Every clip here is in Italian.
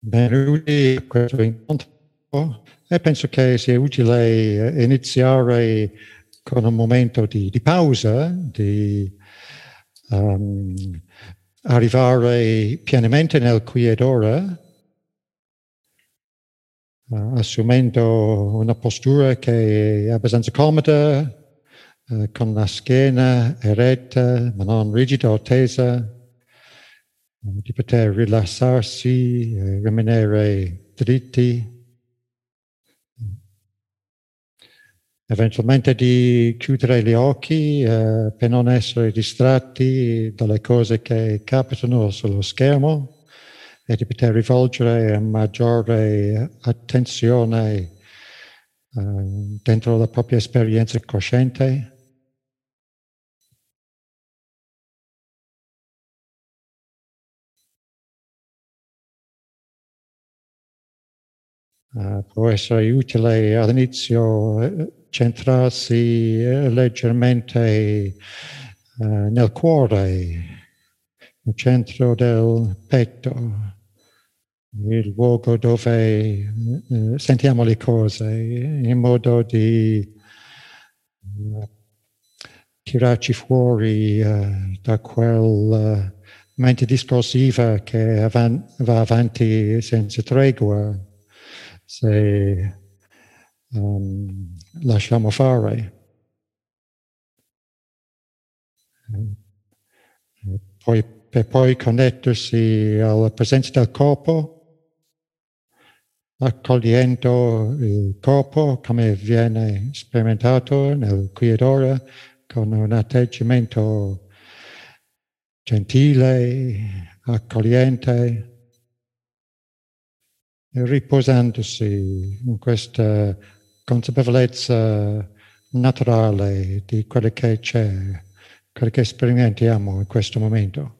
Benvenuti a questo incontro e penso che sia utile iniziare con un momento di, di pausa, di um, arrivare pienamente nel qui ed ora, uh, assumendo una postura che è abbastanza comoda, uh, con la schiena eretta ma non rigida o tesa, di poter rilassarsi, eh, rimanere dritti, eventualmente di chiudere gli occhi eh, per non essere distratti dalle cose che capitano sullo schermo e di poter rivolgere maggiore attenzione eh, dentro la propria esperienza cosciente. Uh, può essere utile all'inizio eh, centrarsi uh, leggermente nel cuore, nel centro del petto, il luogo dove sentiamo le cose, in modo di tirarci fuori da quella mente discorsiva che va avanti senza tregua se um, lasciamo fare. Poi, per poi connettersi alla presenza del corpo, accogliendo il corpo come viene sperimentato nel qui ed ora, con un atteggiamento gentile, accogliente, riposandosi in questa consapevolezza naturale di quello che c'è, quello che sperimentiamo in questo momento.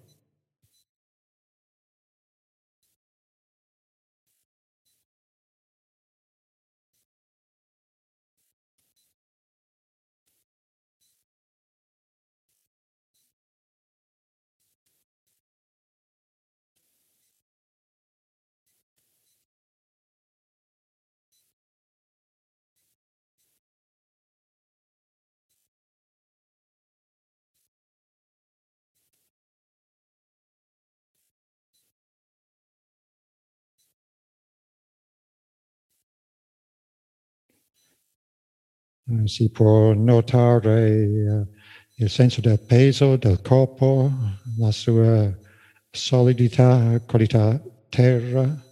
Si può notare uh, il senso del peso del corpo, la sua solidità, qualità terra.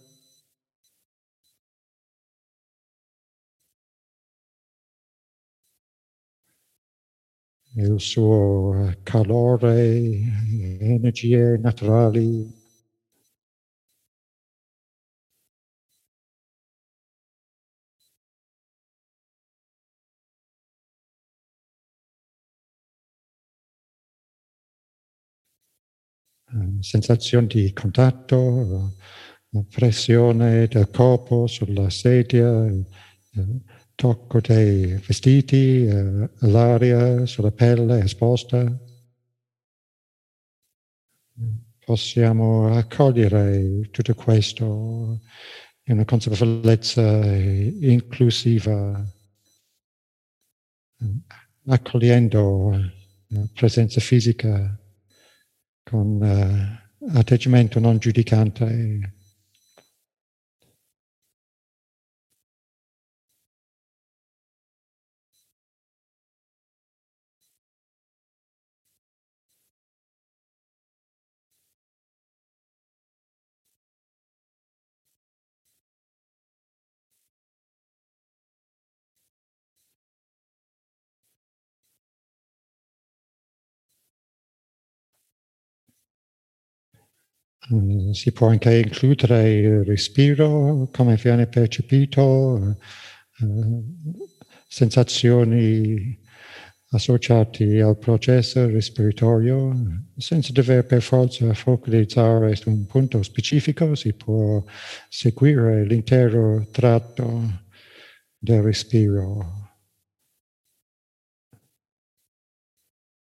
il suo calore, energie naturali. Sensazione di contatto, pressione del corpo sulla sedia, tocco dei vestiti, l'aria sulla pelle esposta. Possiamo accogliere tutto questo in una consapevolezza inclusiva, accogliendo la presenza fisica con uh, atteggiamento non giudicante. Si può anche includere il respiro, come viene percepito, eh, sensazioni associate al processo respiratorio, senza dover per forza focalizzare su un punto specifico, si può seguire l'intero tratto del respiro.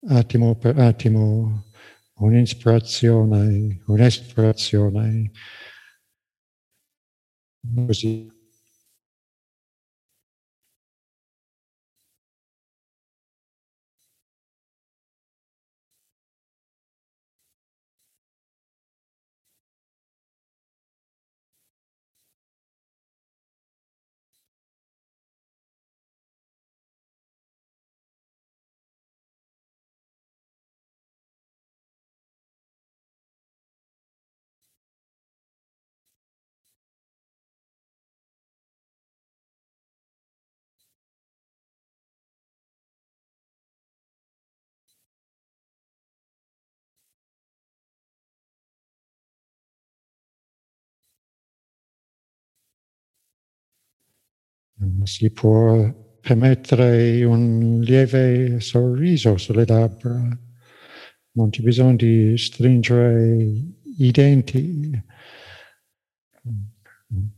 Attimo per attimo un'ispirazione, un'espirazione, così. Si può permettere un lieve sorriso sulle labbra, non c'è bisogno di stringere i denti.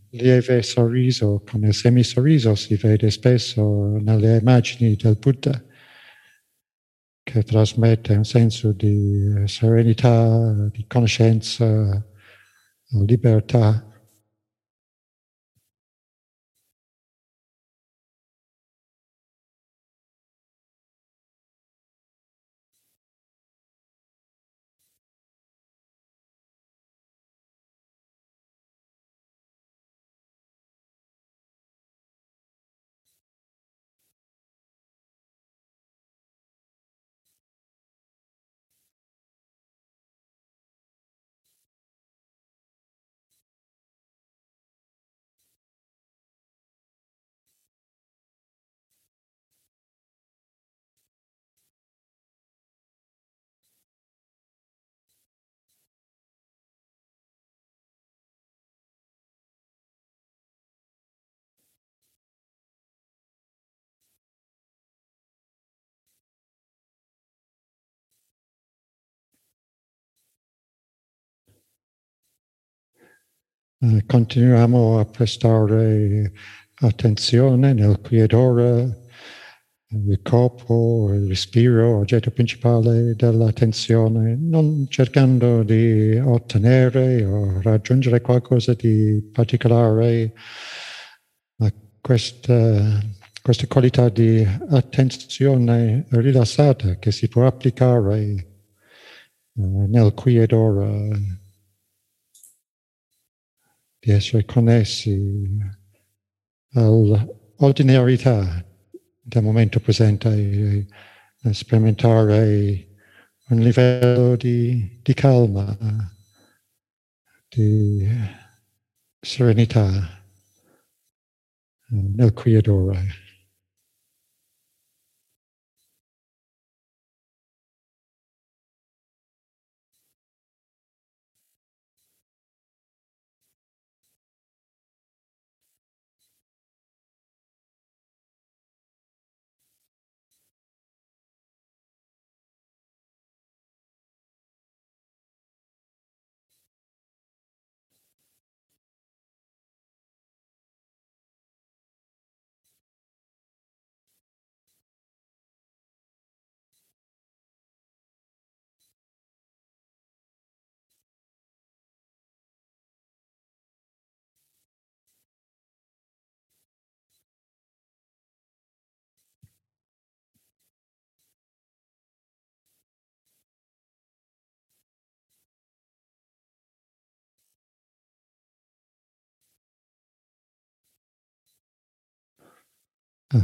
Lieve sorriso, il semisorriso si vede spesso nelle immagini del Buddha, che trasmette un senso di serenità, di conoscenza, libertà. Eh, continuiamo a prestare attenzione nel qui ed ora, il corpo, il respiro, oggetto principale dell'attenzione, non cercando di ottenere o raggiungere qualcosa di particolare, ma questa, questa qualità di attenzione rilassata che si può applicare eh, nel qui ed ora di essere connessi all'ordinarietà del momento presente e, sperimentare un livello di, di calma, di serenità nel qui ed ora.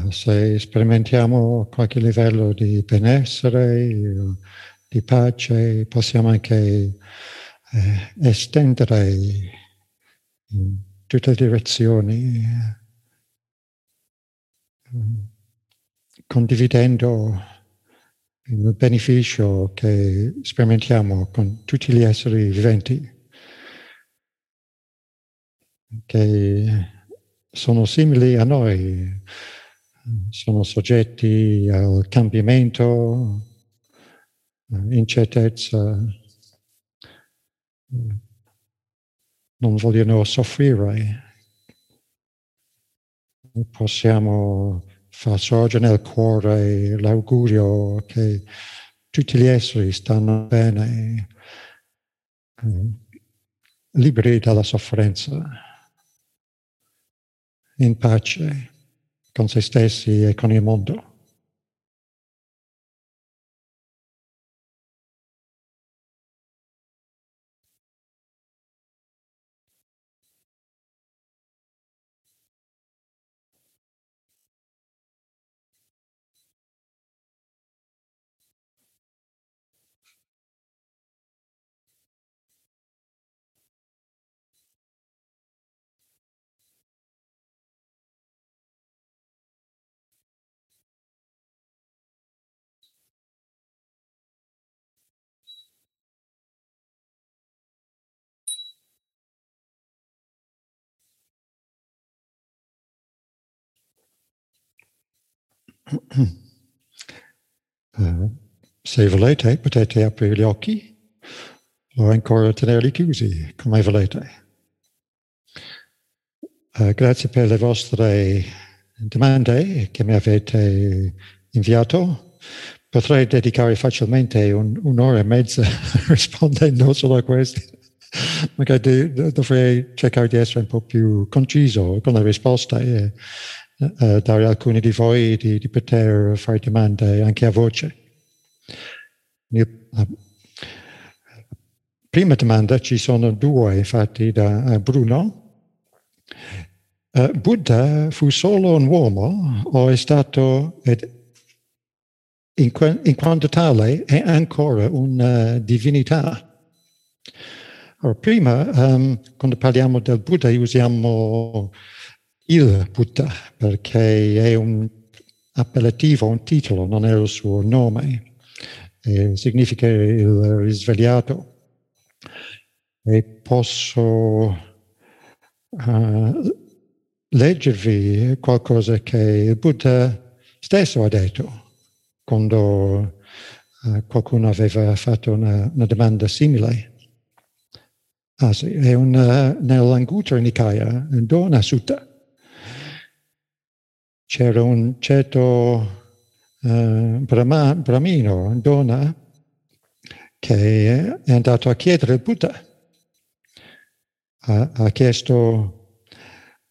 Se sperimentiamo qualche livello di benessere, di pace, possiamo anche eh, estendere in tutte le direzioni, eh, condividendo il beneficio che sperimentiamo con tutti gli esseri viventi, che sono simili a noi sono soggetti al cambiamento, incertezza, non vogliono soffrire. Possiamo far sorgere nel cuore l'augurio che tutti gli esseri stanno bene, liberi dalla sofferenza. in pace con se stessi e con il mondo. Se volete potete aprire gli occhi o ancora tenerli chiusi come volete. Uh, grazie per le vostre domande che mi avete inviato. Potrei dedicare facilmente un, un'ora e mezza rispondendo solo a questi. Magari dovrei cercare di essere un po' più conciso con le risposte. E, uh, dare a alcuni di voi di, di, poter fare domande anche a voce. La prima domanda, ci sono due infatti da Bruno. Uh, Buddha fu solo un uomo o è stato ed, in, in, quanto tale è ancora una divinità? Allora, prima, um, quando parliamo del Buddha, usiamo il Buddha, perché è un appellativo, un titolo, non è il suo nome. E significa il risvegliato. E posso uh, leggervi qualcosa che il Buddha stesso ha detto quando uh, qualcuno aveva fatto una, una domanda simile. Ah, sì, è una, nell'Anguttara Nikaya, Dona Sutta, c'era un certo uh, brahma, Brahmino, donna, che è andato a chiedere al Buddha. Ha, ha chiesto,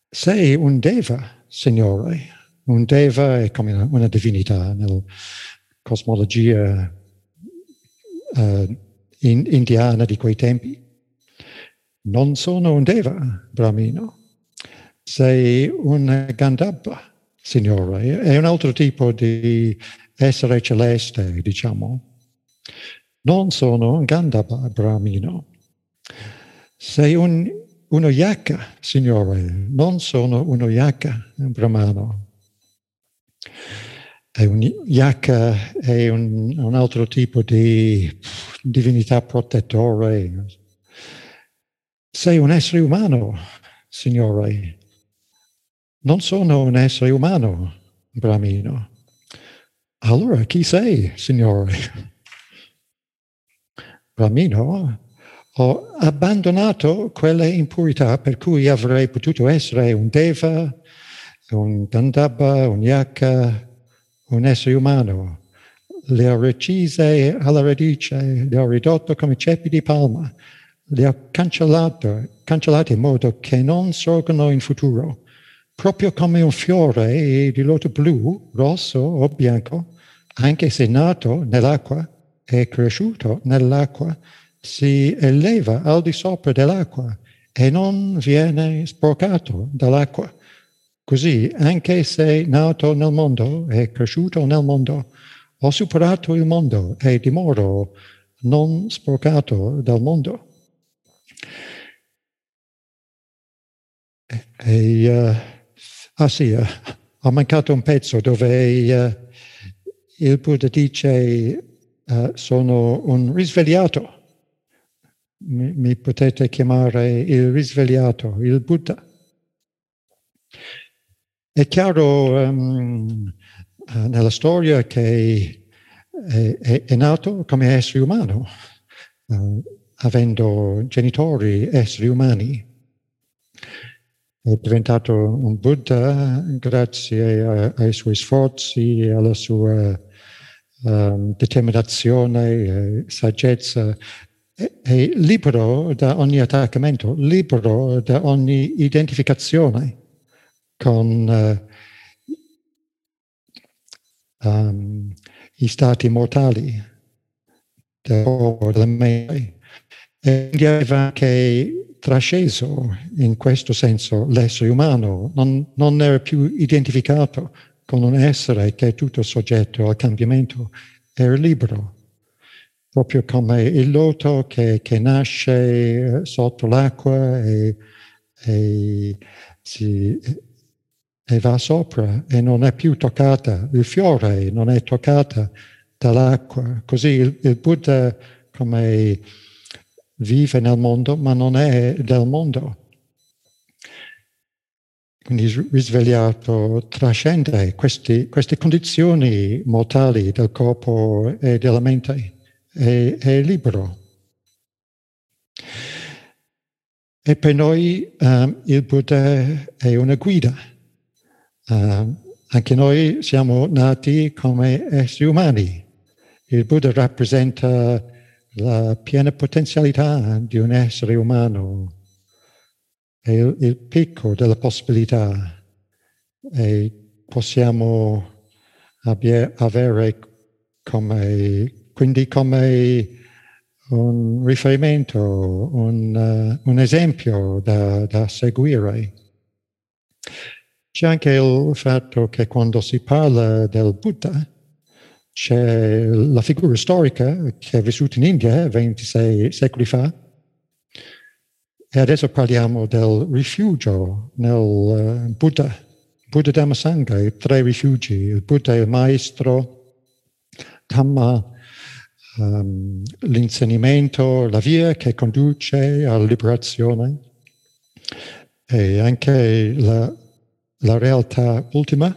sei un deva, Signore? Un deva è come una, divinità nella cosmologia uh, in, indiana di quei tempi. Non sono un deva, Brahmino. Sei un Gandhabba Signore, è un altro tipo di essere celeste, diciamo. Non sono un Gandhava Brahmino. Sei un, uno Yaka, Signore, non sono uno Yaka, un Brahmano. È un Yaka è un, un altro tipo di divinità protettore. Sei un essere umano, Signore, non sono un essere umano, Brahmino. Allora chi sei, Signore? Brahmino, ho abbandonato quelle impurità per cui avrei potuto essere un Deva, un Gandhabba, un Yaka, un essere umano. Le ho recise alla radice, le ho ridotto come ceppi di palma, le ho cancellate in modo che non sorgono in futuro proprio come un fiore di loto blu, rosso o bianco, anche se nato nell'acqua e cresciuto nell'acqua, si eleva al di sopra dell'acqua e non viene sporcato dall'acqua. Così, anche se nato nel mondo e cresciuto nel mondo, ho superato il mondo e dimoro non sporcato dal mondo. E, e uh, Ah sì, uh, ho mancato un pezzo dove uh, il Buddha dice uh, sono un risvegliato. Mi, mi, potete chiamare il risvegliato, il Buddha. È chiaro um, nella storia che è, è, è, nato come essere umano, avendo genitori esseri umani è diventato un Buddha grazie a, ai suoi sforzi alla sua um, determinazione saggezza. È, è libero da ogni attaccamento, libero da ogni identificazione con uh, um, i stati mortali della mente. E quindi aveva anche trasceso in questo senso l'essere umano, non, non era più identificato con un essere che è tutto soggetto al cambiamento, era libero proprio come il loto che, che nasce sotto l'acqua e, e, si, e, va sopra e non è più toccata, il fiore non è toccata dall'acqua. Così il, il Buddha come vive nel mondo ma non è del mondo. Quindi risvegliato trascende questi, queste condizioni mortali del corpo e della mente è, è libero. E per noi um, il Buddha è una guida. Uh, anche noi siamo nati come esseri umani. Il Buddha rappresenta la piena potenzialità di un essere umano, è il, il picco della possibilità e possiamo avere come quindi come un riferimento, un, uh, un esempio da, da, seguire. C'è anche il fatto che quando si parla del Buddha, c'è la figura storica che è vissuta in India 26 secoli fa, e adesso parliamo del rifugio nel uh, Buddha, Buddha Dhamma Sangha, i tre rifugi. Il Buddha è il maestro, Dhamma um, l'insegnamento, la via che conduce alla liberazione e anche la, la realtà ultima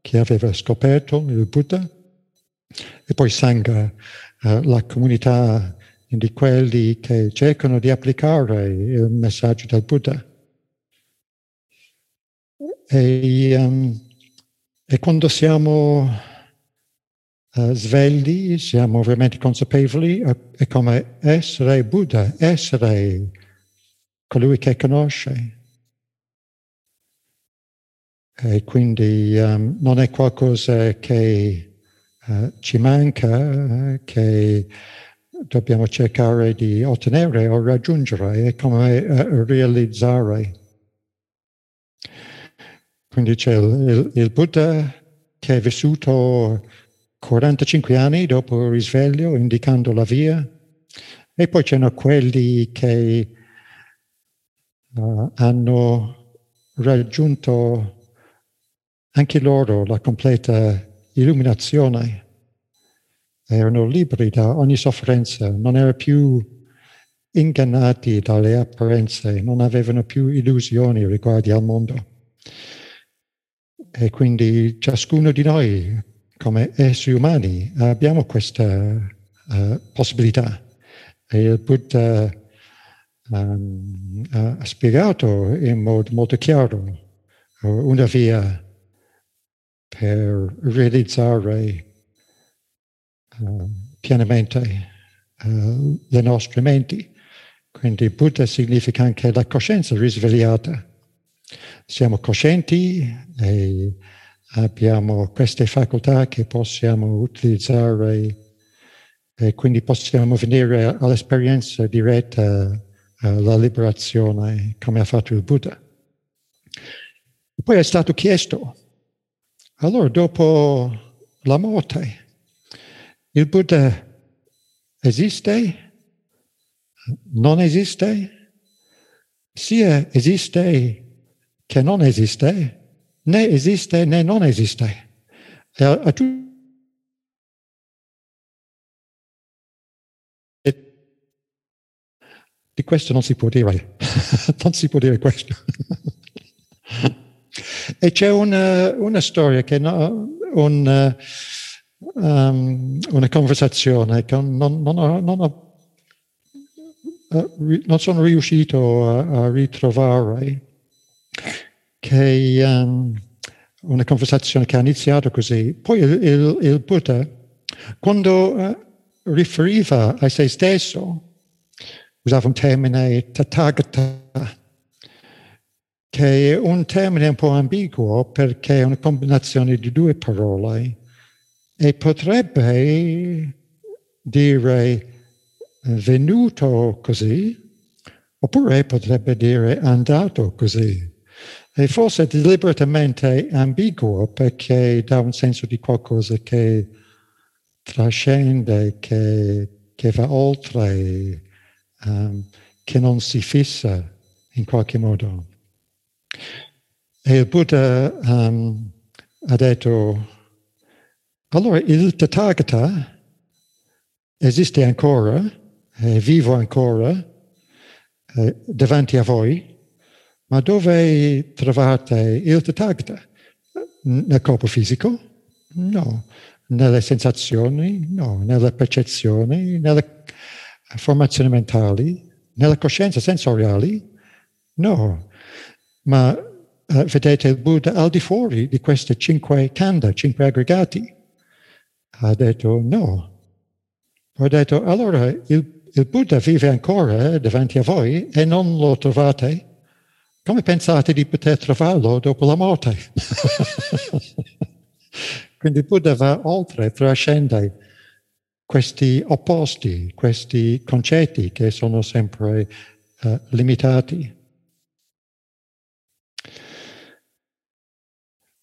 che aveva scoperto il Buddha e poi Sangha, uh, la comunità di quelli che cercano di applicare il messaggio del Buddha. E, um, e quando siamo uh, svegli, siamo veramente consapevoli, è come essere Buddha, essere colui che conosce. E quindi um, non è qualcosa che uh, ci manca, che dobbiamo cercare di ottenere o raggiungere, è come uh, realizzare. Quindi c'è il, il Buddha che è vissuto 45 anni dopo il risveglio, indicando la via, e poi c'erano quelli che uh, hanno raggiunto anche loro la completa illuminazione, erano liberi da ogni sofferenza, non erano più ingannati dalle apparenze, non avevano più illusioni riguardo al mondo. E quindi ciascuno di noi come esseri umani abbiamo questa uh, possibilità. E il Buddha um, ha spiegato in modo molto chiaro una via per realizzare uh, pienamente uh, le nostre menti. Quindi Buddha significa anche la coscienza risvegliata. Siamo coscienti e abbiamo queste facoltà che possiamo utilizzare e quindi possiamo venire all'esperienza diretta alla liberazione come ha fatto il Buddha. Poi è stato chiesto, allora dopo la morte, il Buddha esiste? Non esiste? Sia esiste che non esiste? né esiste né non esiste. E a tu- di questo non si può dire, non si può dire questo. E c'è una, una storia, che no, un, um, una conversazione che non, non, ho, non, ho, uh, non sono riuscito a, a ritrovare che um, una conversazione che ha iniziato così. Poi il, il, il Buddha, quando riferiva a se stesso, usava un termine tathagata, che è un termine un po' ambiguo perché è una combinazione di due parole e potrebbe dire venuto così, oppure potrebbe dire andato così. E forse deliberatamente ambiguo perché dà un senso di qualcosa che trascende, che, che va oltre, um, che non si fissa in qualche modo. E il Buddha um, ha detto, allora il Tathagata esiste ancora, è vivo ancora eh, davanti a voi, ma dove trovate il Tathagata? Nel corpo fisico? No. Nelle sensazioni? No. Nelle percezioni? Nelle formazioni mentali? Nelle coscienze sensoriali? No. Ma eh, vedete il Buddha al di fuori di queste cinque kanda, cinque aggregati? Ha detto no. Ho detto allora il, il Buddha vive ancora eh, davanti a voi e non lo trovate? Come pensate di poter trovarlo dopo la morte? Quindi il Buddha va oltre, trascende questi opposti, questi concetti che sono sempre uh, limitati.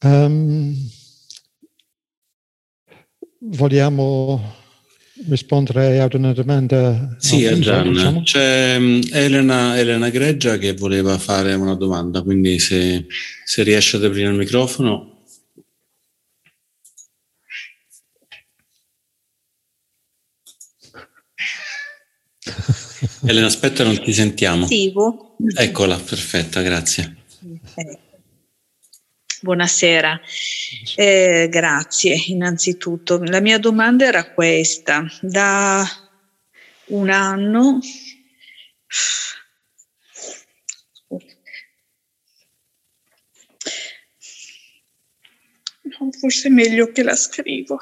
Um, vogliamo rispondere ad una domanda? Sì, a Gian. Diciamo? C'è mm, Elena, Elena, Greggia che voleva fare una domanda, quindi se, se riesce ad aprire il microfono. Elena, aspetta, non ti sentiamo. Eccola, perfetta, grazie. Eh. Buonasera, eh, grazie innanzitutto. La mia domanda era questa. Da un anno no, forse è meglio che la scrivo.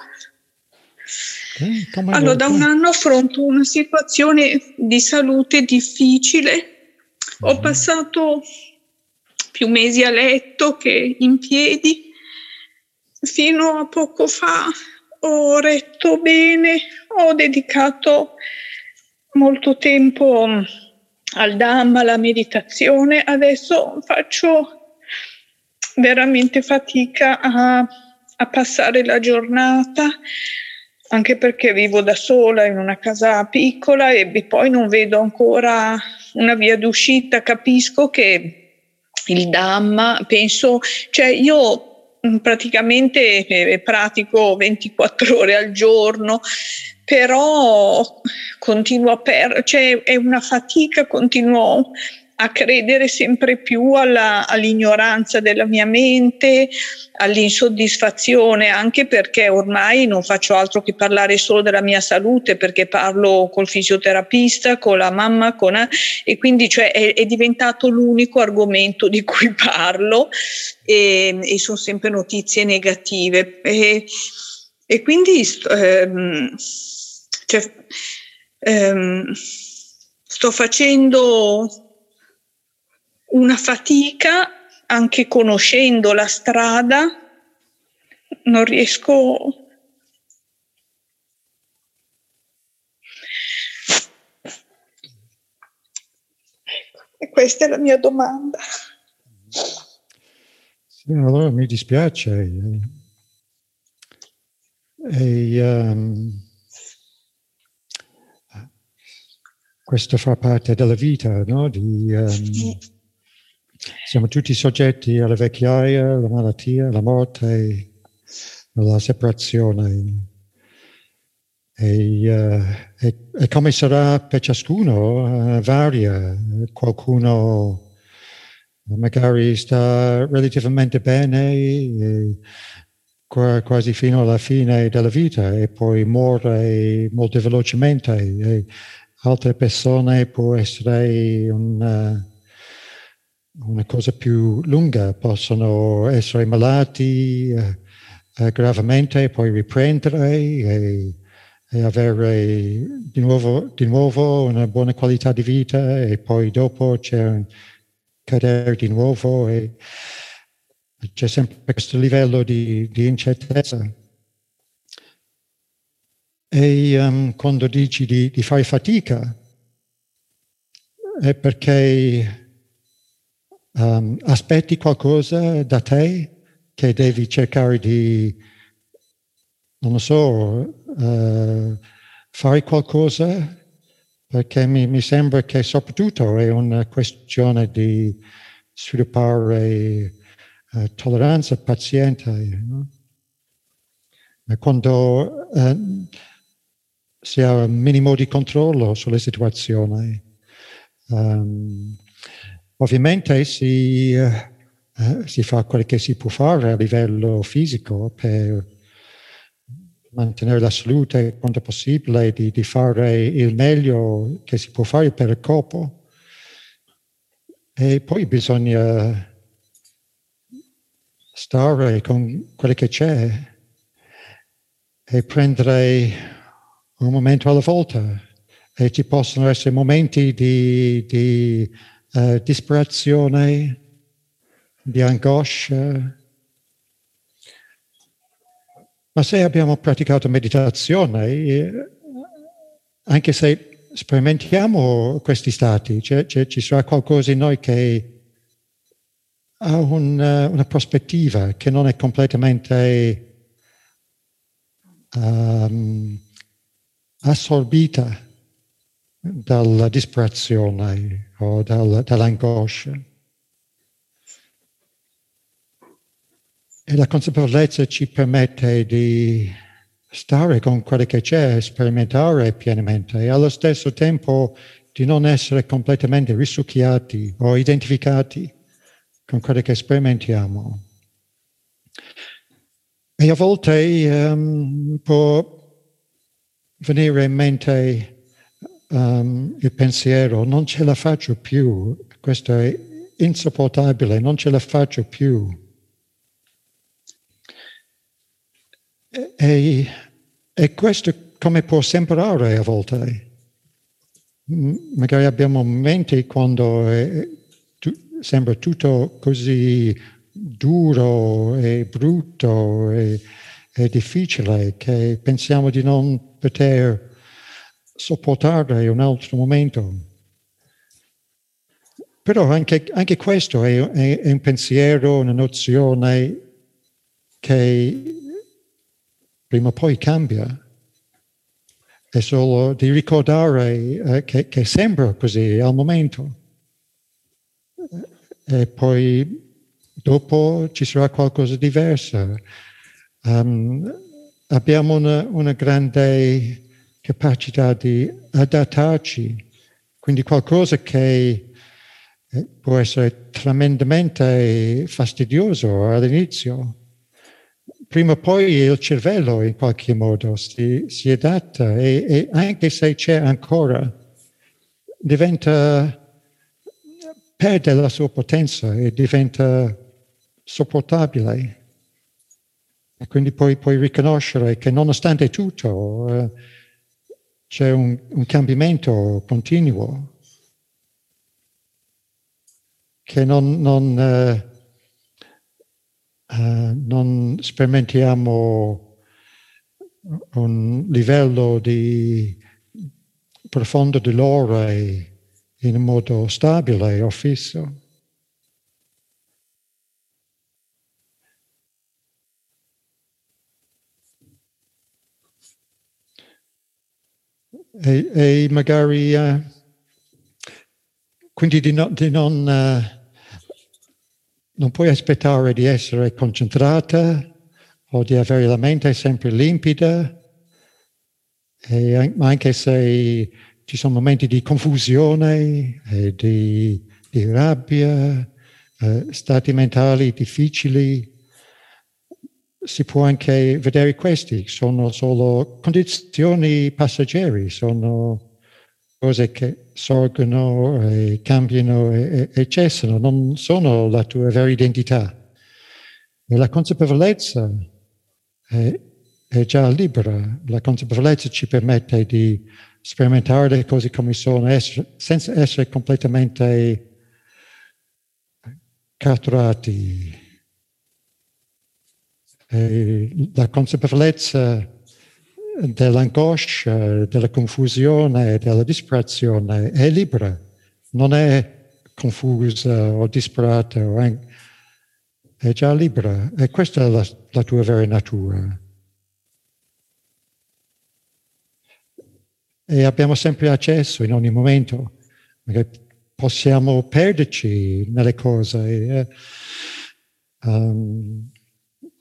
Eh, allora, da un anno affronto una situazione di salute difficile. Ho mm-hmm. passato più mesi a letto che in piedi. Fino a poco fa ho retto bene, ho dedicato molto tempo al Dhamma, alla meditazione, adesso faccio veramente fatica a, a passare la giornata, anche perché vivo da sola in una casa piccola e poi non vedo ancora una via d'uscita, capisco che il Dhamma, penso, cioè io mm, praticamente eh, pratico 24 ore al giorno, però continuo a perdere, cioè è una fatica, continuo a credere sempre più alla, all'ignoranza della mia mente, all'insoddisfazione, anche perché ormai non faccio altro che parlare solo della mia salute, perché parlo col fisioterapista, con la mamma, con, e quindi cioè, è, è, diventato l'unico argomento di cui parlo e, e sono sempre notizie negative. E, e quindi ehm, cioè, ehm, sto facendo una fatica anche conoscendo la strada, non riesco E questa è la mia domanda. Sì, allora mi dispiace. E, um, questo fa parte della vita, no? Di, um, siamo tutti soggetti alla vecchiaia, alla malattia, alla morte, alla separazione. E, uh, e, e come sarà per ciascuno uh, varia. Qualcuno magari sta relativamente bene, quasi fino alla fine della vita e poi muore molto velocemente. E altre persone può essere un... Una cosa più lunga, possono essere malati eh, eh, gravemente poi riprendere e, e avere di nuovo, di nuovo, una buona qualità di vita e poi dopo c'è un, cadere di nuovo e c'è sempre questo livello di, di incertezza. E um, quando dici di, di, fare fatica è perché um, aspetti qualcosa da te che devi cercare di, non lo so, uh, fare qualcosa perché mi, mi, sembra che soprattutto è una questione di sviluppare uh, tolleranza, pazienza. No? Quando uh, si ha un minimo di controllo sulle situazioni, um, ovviamente si, uh, si fa quello che si può fare a livello fisico per mantenere la salute quanto possibile, di, di, fare il meglio che si può fare per il corpo. E poi bisogna stare con quello che c'è e prendere un momento alla volta. E ci possono essere momenti di, di uh, disperazione, di angoscia, ma se abbiamo praticato meditazione, eh, anche se sperimentiamo questi stati, c'è, c'è, ci sarà qualcosa in noi che ha un, una prospettiva che non è completamente um, assorbita dalla disperazione o dal, dall'angoscia. E la consapevolezza ci permette di stare con quello che c'è, sperimentare pienamente e allo stesso tempo di non essere completamente risucchiati o identificati con quello che sperimentiamo. E a volte um, può venire in mente um, il pensiero, non ce la faccio più, questo è insopportabile, non ce la faccio più. E, e questo come può sembrare a volte. Magari abbiamo momenti quando è, tu, sembra tutto così duro e brutto e, e, difficile che pensiamo di non poter sopportare un altro momento. Però anche, anche questo è, è, è un pensiero, una nozione che prima o poi cambia. È solo di ricordare eh, che, che, sembra così al momento. E poi dopo ci sarà qualcosa di diverso. Um, abbiamo una, una grande capacità di adattarci, quindi qualcosa che eh, può essere tremendamente fastidioso all'inizio, prima o poi il cervello in qualche modo si, si adatta e, e, anche se c'è ancora, diventa, perde la sua potenza e diventa sopportabile. E quindi poi puoi riconoscere che nonostante tutto eh, c'è un, un cambiamento continuo che non, non eh, uh, non sperimentiamo un livello di profondo dolore in modo stabile o fisso. E, e magari uh, quindi di, no, di non uh, non puoi aspettare di essere concentrata o di avere la mente sempre limpida, e, anche se ci sono momenti di confusione e di, di rabbia, eh, stati mentali difficili, si può anche vedere questi, sono solo condizioni passeggeri, sono cose che sorgono e cambiano e, e, cessano, non sono la tua vera identità. E la consapevolezza è, è già libera, la consapevolezza ci permette di sperimentare le cose come sono essere, senza essere completamente catturati. E la consapevolezza dell'angoscia, della confusione, della disperazione è libera, non è confusa o disperata, è già libera e questa è la, la tua vera natura. E abbiamo sempre accesso in ogni momento, possiamo perderci nelle cose. Eh, um,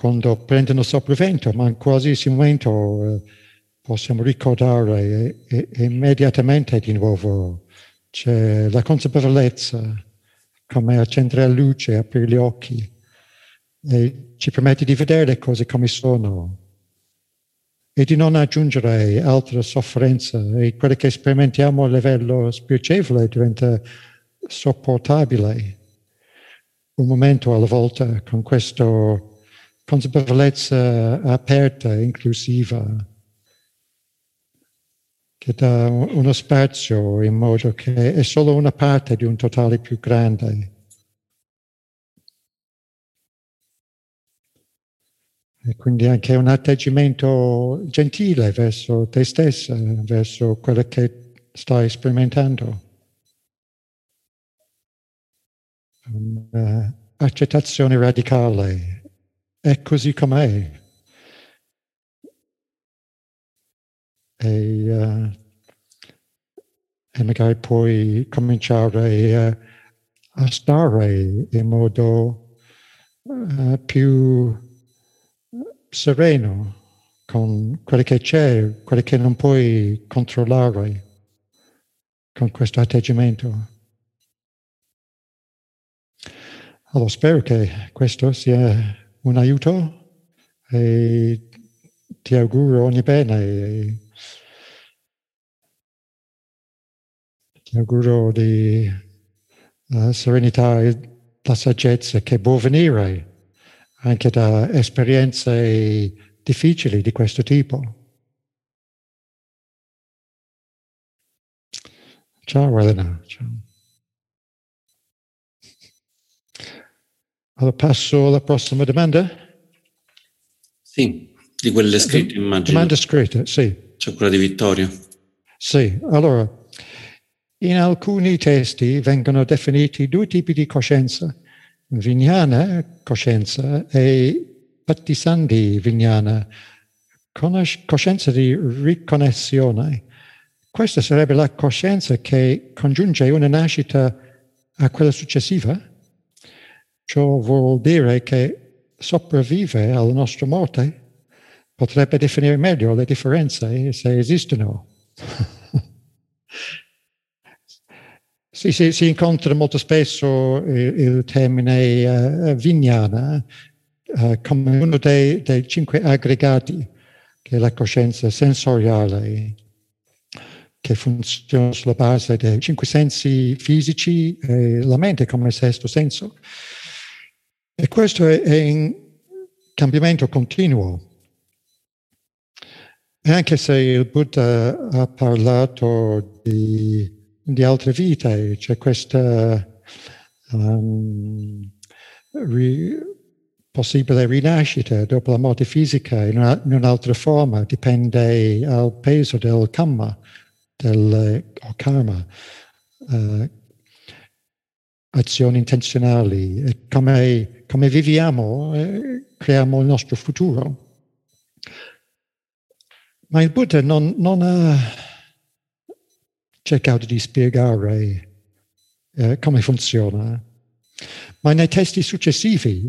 quando prendono sopravvento, ma in qualsiasi momento eh, possiamo ricordare e, e, immediatamente di nuovo c'è la consapevolezza come accendere la luce, aprire gli occhi e ci permette di vedere le cose come sono e di non aggiungere altra sofferenza e quello che sperimentiamo a livello spirituale diventa sopportabile. Un momento alla volta con questa consapevolezza aperta, inclusiva che dà uno spazio in modo che è solo una parte di un totale più grande. E quindi anche un atteggiamento gentile verso te stessa, verso quello che stai sperimentando. Un'accettazione radicale. È così com'è. e, uh, e magari puoi cominciare a, a stare in modo uh, più sereno con quello che c'è, quello che non puoi controllare con questo atteggiamento. Allora spero che questo sia un aiuto e ti auguro ogni bene Ti auguro di uh, serenità e la saggezza che può venire anche da esperienze difficili di questo tipo. Ciao Elena. Ciao. Allora passo alla prossima domanda. Sì, di quelle scritte immagino. Domanda scritta, sì. C'è quella di Vittorio. Sì, allora in alcuni testi vengono definiti due tipi di coscienza, vignana coscienza e pattisandi vignana, coscienza di riconnessione. Questa sarebbe la coscienza che congiunge una nascita a quella successiva. Ciò vuol dire che sopravvive alla nostra morte. Potrebbe definire meglio le differenze se esistono. Sì, sì, si incontra molto spesso il, il termine uh, vignana uh, come uno dei, dei, cinque aggregati che è la coscienza sensoriale che funziona sulla base dei cinque sensi fisici e la mente come sesto senso. E questo è, in cambiamento continuo. E anche se il Buddha ha parlato di di altre vite, c'è questa um, ri, possibile rinascita dopo la morte fisica in, una, in, un'altra forma, dipende dal peso del karma, del o karma, uh, azioni intenzionali, come, come viviamo, eh, creiamo il nostro futuro. Ma il Buddha non, non ha cercato di spiegare eh, come funziona. Ma nei testi successivi,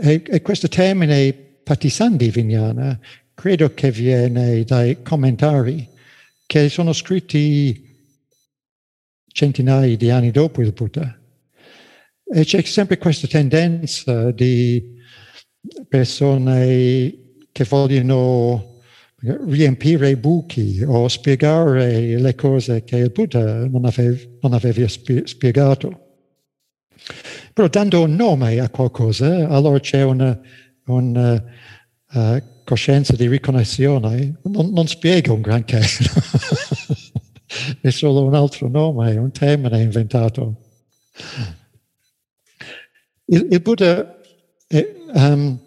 e, e questo termine patisandi vignana, credo che viene dai commentari che sono scritti centinaia di anni dopo il Buddha. E c'è sempre questa tendenza di persone che vogliono riempire i buchi o spiegare le cose che il Buddha non aveva, non aveva spiegato. Però dando un nome a qualcosa, allora c'è una, una uh, coscienza di riconnessione. Non, non spiega un granché, è solo un altro nome, un termine inventato. Il, il Buddha eh, um,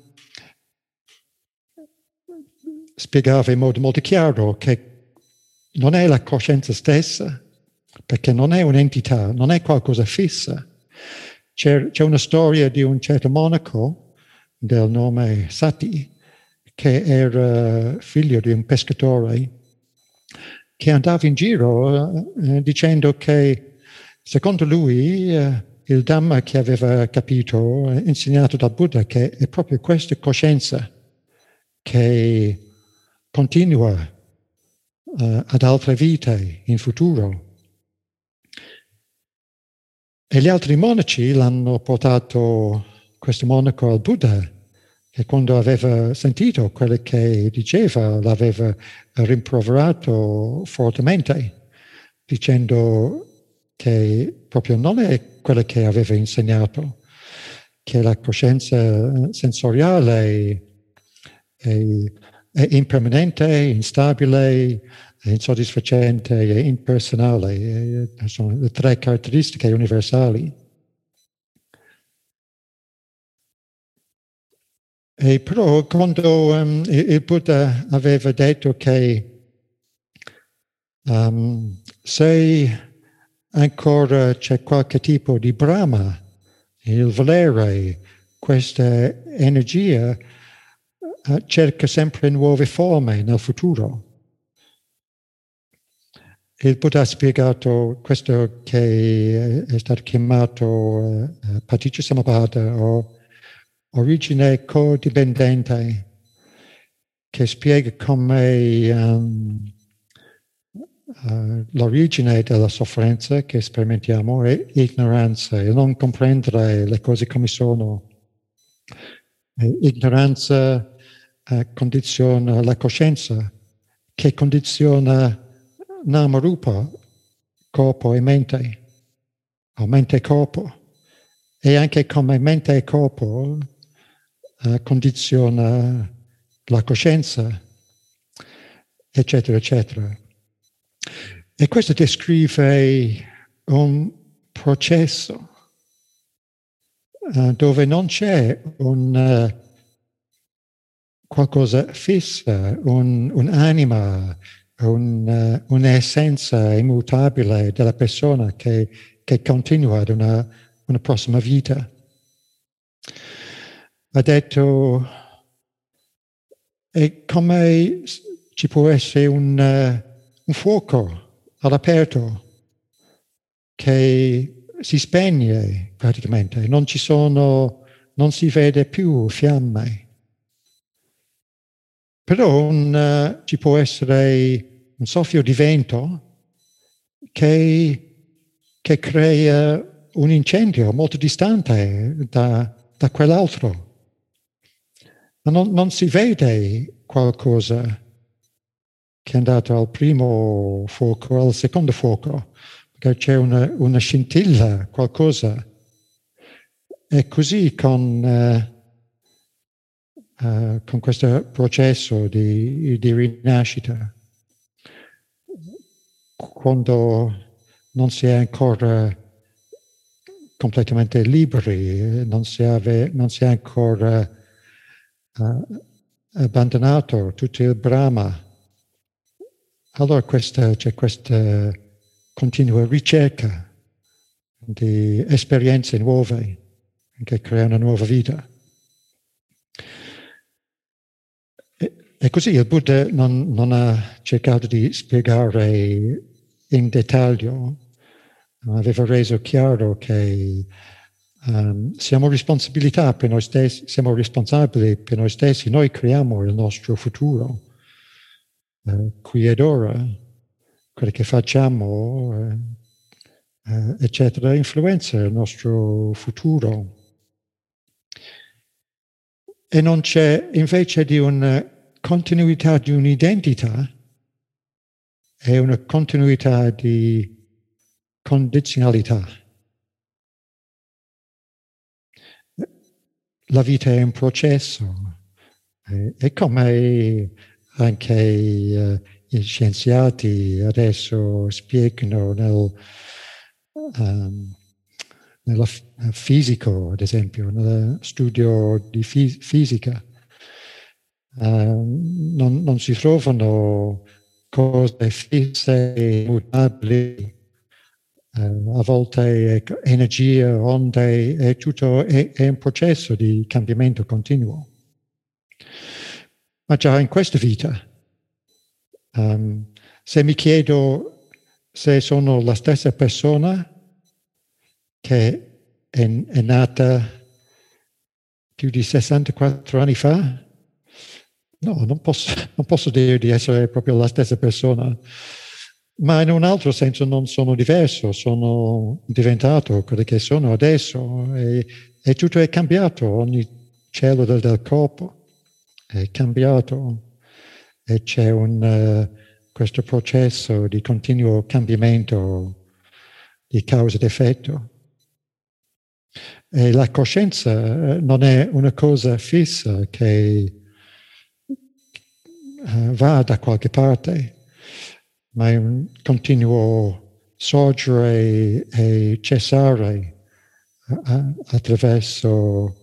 spiegava in modo molto chiaro che non è la coscienza stessa, perché non è un'entità, non è qualcosa fissa. C'è, c'è una storia di un certo monaco del nome Sati, che era figlio di un pescatore, che andava in giro eh, dicendo che secondo lui eh, il Dhamma che aveva capito, insegnato dal Buddha, che è proprio questa coscienza che continua uh, ad altre vite in futuro. E gli altri monaci l'hanno portato, questo monaco, al Buddha, che quando aveva sentito quello che diceva l'aveva rimproverato fortemente, dicendo che proprio non è quello che aveva insegnato, che la coscienza sensoriale è, è impermanente, instabile, insoddisfacente e impersonale. Sono le tre caratteristiche universali. E però quando um, il Buddha aveva detto che um, se ancora c'è qualche tipo di brama, il volere, questa energia uh, cerca sempre nuove forme nel futuro. Il Buddha ha spiegato questo che è stato chiamato uh, Paticca o origine codipendente, che spiega come um, uh, l'origine della sofferenza che sperimentiamo è ignoranza e non comprendere le cose come sono. E ignoranza uh, condiziona la coscienza, che condiziona Nama Rupa, corpo e mente, o mente e corpo. E anche come mente e corpo uh, condiziona la coscienza, eccetera, eccetera. E questo descrive un processo uh, dove non c'è un, uh, qualcosa fissa, un, un'anima, un, uh, un'essenza immutabile della persona che, che continua ad una, una prossima vita. Ha detto, e come ci può essere un, un fuoco all'aperto che si spegne praticamente, non ci sono, non si vede più fiamme. Però un, uh, ci può essere un soffio di vento che, che crea un incendio molto distante da, da quell'altro. Ma non, non si vede qualcosa che è andato al primo fuoco, al secondo fuoco, perché c'è una, una scintilla, qualcosa. E così con, uh, uh, con questo processo di, di, rinascita, quando non si è ancora completamente liberi, non si, ave, non si è ancora uh, abbandonato tutto il Brahma, allora questa, c'è questa continua ricerca di esperienze nuove che crea una nuova vita. E, e così il Buddha non, non, ha cercato di spiegare in dettaglio, aveva reso chiaro che um, siamo, siamo responsabili per noi stessi, noi creiamo il nostro futuro eh, qui ed ora, quello che facciamo, eh, eh, eccetera, influenza il nostro futuro. E non c'è invece di una continuità di un'identità, è una continuità di condizionalità. La vita è un processo, è come anche uh, gli scienziati adesso spiegano nel, um, nel fisico, ad esempio, nello studio di fis- fisica. Uh, non, non, si trovano cose fisse e mutabili. Uh, a volte energia, onde, è tutto è, è un processo di cambiamento continuo. Ma già in questa vita, um, se mi chiedo se sono la stessa persona che è, è nata più di 64 anni fa, no, non posso, non posso dire di essere proprio la stessa persona, ma in un altro senso non sono diverso, sono diventato quello che sono adesso e, e tutto è cambiato, ogni cellula del corpo è cambiato e c'è un, uh, questo processo di continuo cambiamento di causa ed effetto. E la coscienza eh, non è una cosa fissa che uh, va da qualche parte, ma è un continuo sorgere e cessare attraverso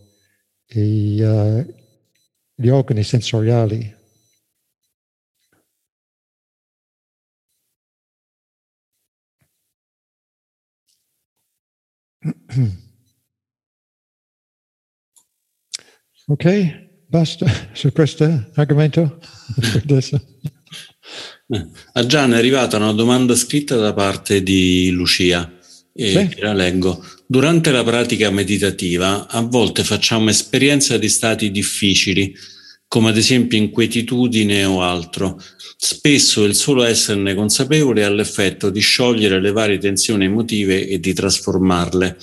i, gli organi sensoriali. ok? Basta su questo argomento? A Gian è arrivata una domanda scritta da parte di Lucia e sì. la leggo. Durante la pratica meditativa a volte facciamo esperienza di stati difficili, come ad esempio inquietudine o altro. Spesso il solo esserne consapevole ha l'effetto di sciogliere le varie tensioni emotive e di trasformarle.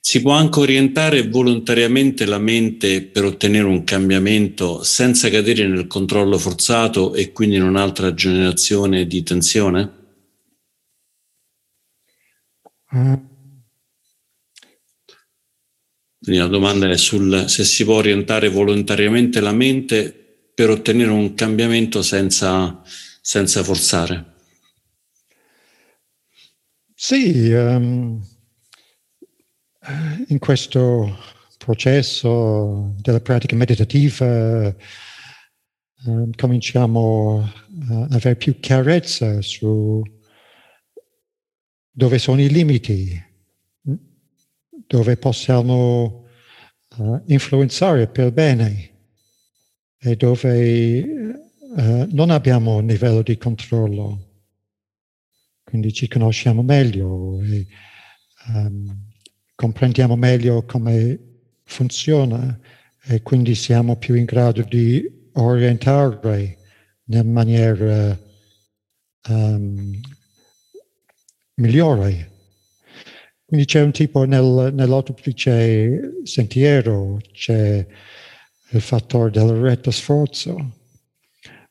Si può anche orientare volontariamente la mente per ottenere un cambiamento senza cadere nel controllo forzato e quindi in un'altra generazione di tensione? Quindi la domanda è sul se si può orientare volontariamente la mente per ottenere un cambiamento senza, senza forzare. Sì, um, in questo processo della pratica meditativa um, cominciamo a avere più chiarezza su dove sono i limiti, dove possiamo uh, influenzare per bene e dove uh, non abbiamo un livello di controllo. Quindi ci conosciamo meglio e um, comprendiamo meglio come funziona e quindi siamo più in grado di orientare in maniera um, migliore. Quindi c'è un tipo nel, nell'autoplice sentiero, c'è il fattore del retto sforzo.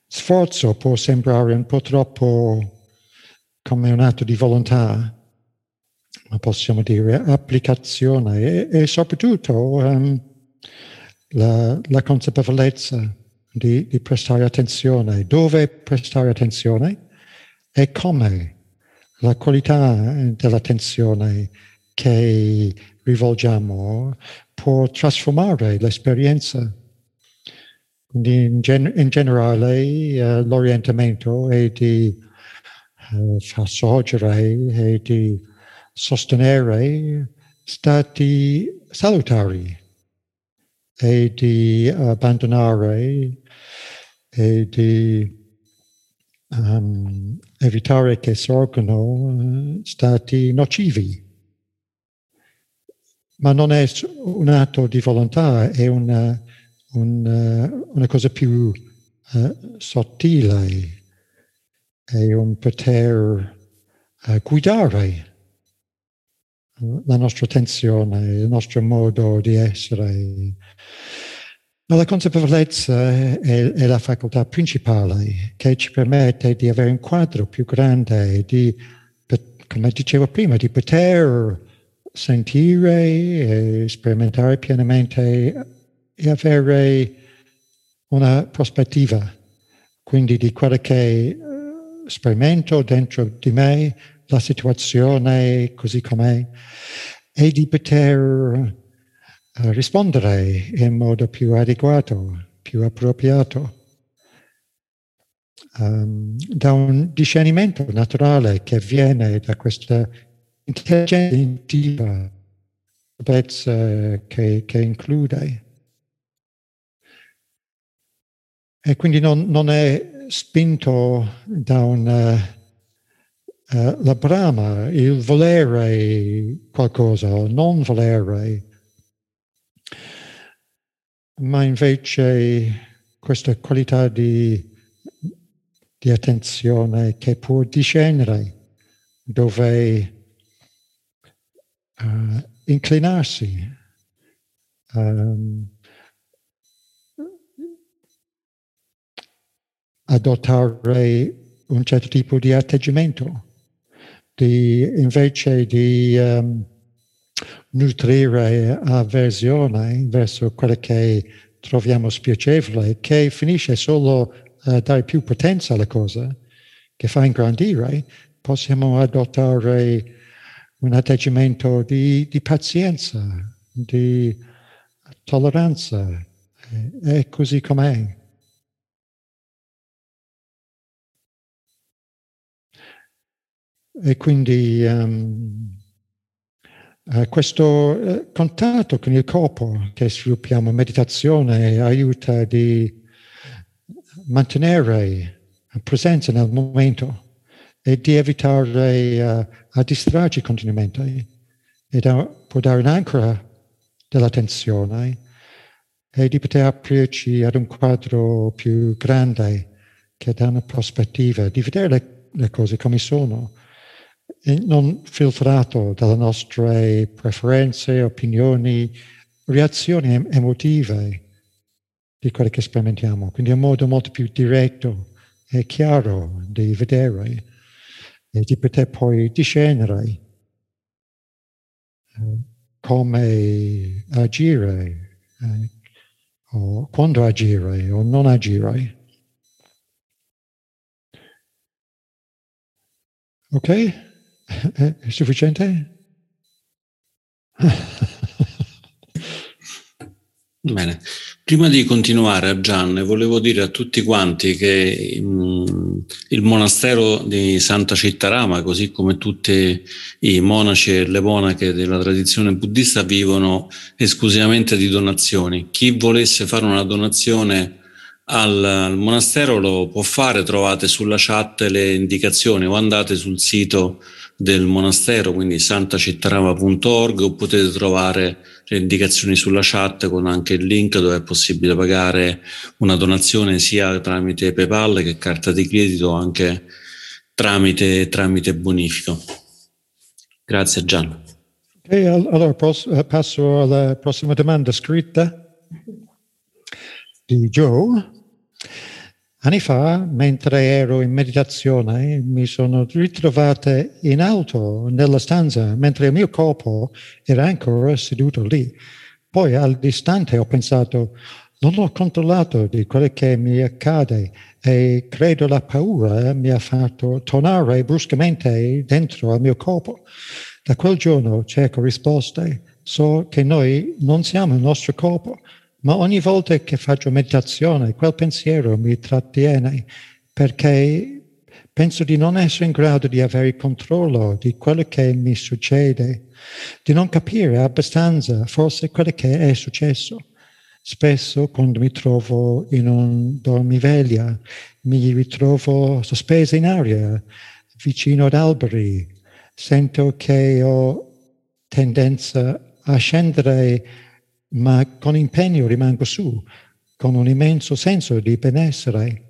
Sforzo può sembrare un po' troppo come un atto di volontà, ma possiamo dire applicazione e, e soprattutto um, la, la, consapevolezza di, di prestare attenzione, dove prestare attenzione? E come la qualità dell'attenzione che rivolgiamo può trasformare l'esperienza. Quindi in, gen- in generale uh, l'orientamento è di uh, far sorgere e di sostenere stati salutari e di abbandonare e di um, evitare che sorgano uh, stati nocivi. Ma non è un atto di volontà, è una, una, una cosa più uh, sottile, è un poter uh, guidare la nostra attenzione, il nostro modo di essere. Ma la consapevolezza è, è, la facoltà principale che ci permette di avere un quadro più grande, di, come dicevo prima, di poter sentire e sperimentare pienamente e avere una prospettiva, quindi di quello che eh, sperimento dentro di me, la situazione così com'è e di poter rispondere in modo più adeguato, più appropriato. Um, da un discernimento naturale che viene da questa intelligenza intuitiva che, che include. E quindi non, non è spinto da una Uh, la brama, il volere qualcosa, non volere, ma invece questa qualità di, di attenzione che può discernere dove uh, inclinarsi. Um, adottare un certo tipo di atteggiamento di, invece di um, nutrire avversione verso quello che troviamo spiacevole, che finisce solo a dare più potenza alla cosa, che fa ingrandire, possiamo adottare un atteggiamento di, di pazienza, di tolleranza, è così com'è. E quindi um, uh, questo uh, contatto con il corpo che sviluppiamo, meditazione, aiuta di mantenere presenza nel momento e di evitare uh, a distrarci continuamente. E da, può dare un'ancora dell'attenzione e di poter aprirci ad un quadro più grande che dà una prospettiva, di vedere le, le cose come sono non filtrato dalle nostre preferenze, opinioni, reazioni emotive di quello che sperimentiamo. Quindi è un modo molto più diretto e chiaro di vedere e di poter poi discernere eh, come agire, eh, o quando agire o non agire. Ok? È sufficiente? Bene, prima di continuare a Gian, volevo dire a tutti quanti che mh, il monastero di Santa Cittarama, così come tutti i monaci e le monache della tradizione buddista, vivono esclusivamente di donazioni. Chi volesse fare una donazione al, al monastero lo può fare, trovate sulla chat le indicazioni o andate sul sito del monastero, quindi santacittarama.org o potete trovare le indicazioni sulla chat con anche il link dove è possibile pagare una donazione sia tramite PayPal che carta di credito anche tramite, tramite bonifico. Grazie Gian. Ok, allora eh, passo alla prossima domanda scritta di Joe. Anni fa, mentre ero in meditazione, mi sono ritrovata in alto nella stanza, mentre il mio corpo era ancora seduto lì. Poi all'istante ho pensato, non ho controllato di quello che mi accade e credo la paura mi ha fatto tornare bruscamente dentro al mio corpo. Da quel giorno cerco risposte. So che noi non siamo il nostro corpo, ma ogni volta che faccio meditazione quel pensiero mi trattiene perché penso di non essere in grado di avere controllo di quello che mi succede, di non capire abbastanza forse quello che è successo. Spesso quando mi trovo in un dormiveglia mi ritrovo sospesa in aria, vicino ad alberi, sento che ho tendenza a scendere ma con impegno rimango su, con un immenso senso di benessere.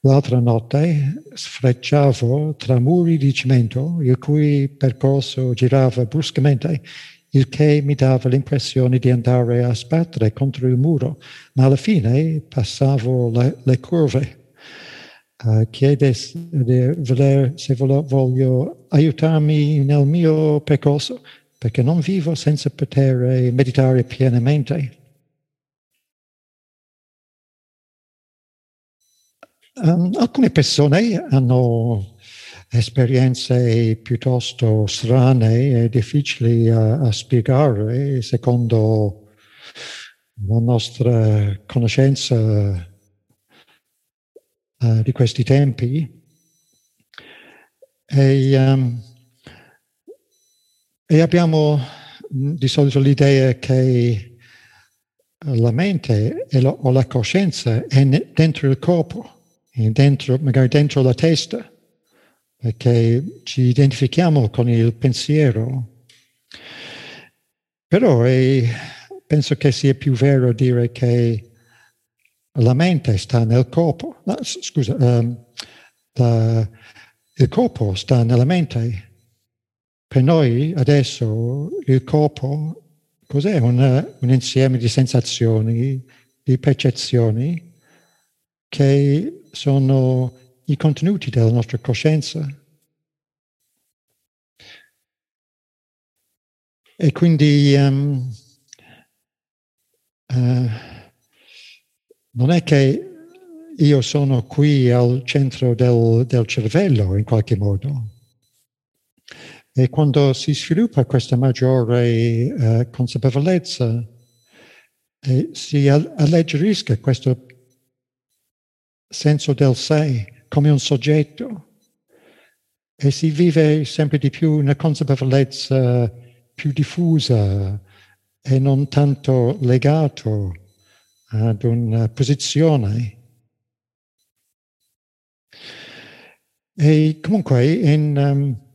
L'altra notte sfrecciavo tra muri di cemento, il cui percorso girava bruscamente, il che mi dava l'impressione di andare a sbattere contro il muro, ma alla fine passavo le, le curve. Uh, chiede se voglio aiutarmi nel mio percorso perché non vivo senza poter meditare pienamente. Um, alcune persone hanno esperienze piuttosto strane e difficili a, a spiegare secondo la nostra conoscenza uh, di questi tempi. E, um, e abbiamo di solito l'idea che la mente la, o la coscienza è dentro il corpo, dentro, magari dentro la testa, perché ci identifichiamo con il pensiero. Però è, penso che sia più vero dire che la mente sta nel corpo. No, scusa, um, la, il corpo sta nella mente. Per noi adesso il corpo cos'è? Una, un insieme di sensazioni, di percezioni che sono i contenuti della nostra coscienza. E quindi um, uh, non è che io sono qui al centro del, del cervello in qualche modo. E quando si sviluppa questa maggiore uh, consapevolezza, eh, si alleggerisca questo senso del sé come un soggetto e si vive sempre di più una consapevolezza più diffusa e non tanto legato ad una posizione. E comunque in, um,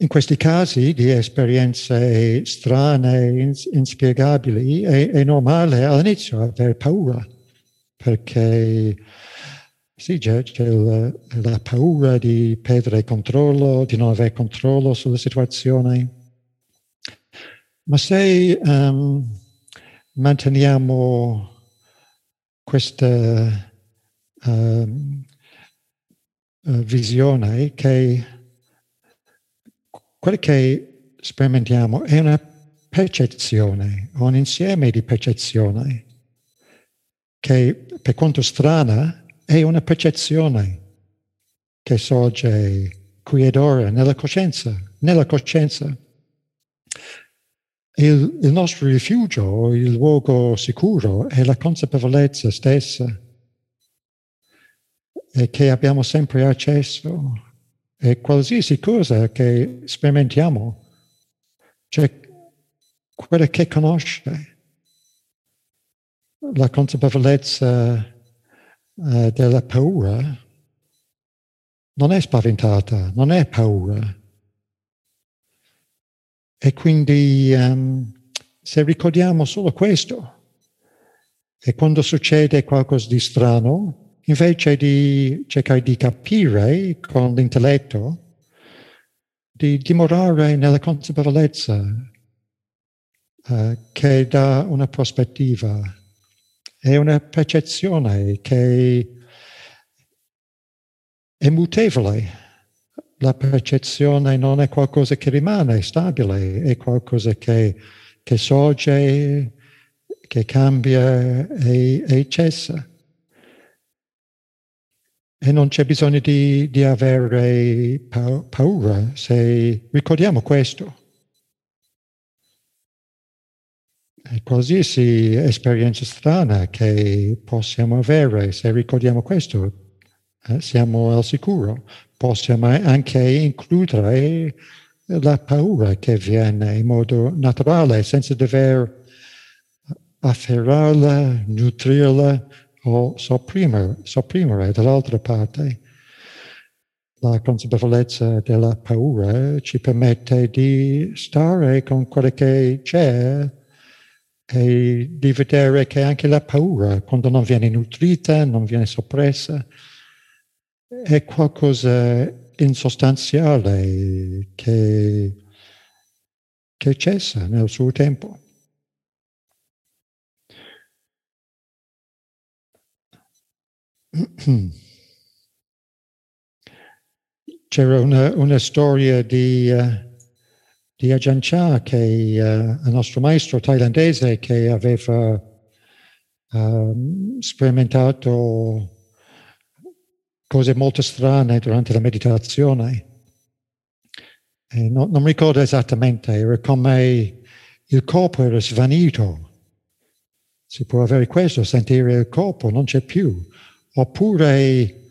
in questi casi di esperienze strane, inspiegabili, è, è normale all'inizio avere paura, perché sì, c'è, c'è la, la, paura di perdere controllo, di non avere controllo sulla situazione. Ma se um, manteniamo questa uh, visione che quello che sperimentiamo è una percezione, un insieme di percezioni che per quanto strana è una percezione che sorge qui ed ora nella coscienza, nella coscienza. Il, il nostro rifugio, il luogo sicuro è la consapevolezza stessa e che abbiamo sempre accesso e qualsiasi cosa che sperimentiamo, cioè quella che conosce, la consapevolezza uh, della paura non è spaventata, non è paura. E quindi um, se ricordiamo solo questo, e quando succede qualcosa di strano, invece di cercare di capire con l'intelletto, di dimorare nella consapevolezza uh, che dà una prospettiva è una percezione che è mutevole. La percezione non è qualcosa che rimane stabile, è qualcosa che, che sorge, che cambia e, e cessa. E non c'è bisogno di, di avere paura se ricordiamo questo. qualsiasi esperienza strana che possiamo avere, se ricordiamo questo, eh, siamo al sicuro. Possiamo anche includere la paura che viene in modo naturale, senza dover afferrarla, nutrirla o sopprimere, sopprimere dall'altra parte. La consapevolezza della paura ci permette di stare con quello che c'è e di vedere che anche la paura, quando non viene nutrita, non viene soppressa, è qualcosa insostanziale che, che cessa nel suo tempo. C'era una, una storia di... Uh, di Ajahn Chah, che uh, il nostro maestro thailandese che aveva uh, sperimentato cose molto strane durante la meditazione. E no, non ricordo esattamente, era come il corpo era svanito. Si può avere questo, sentire il corpo, non c'è più. Oppure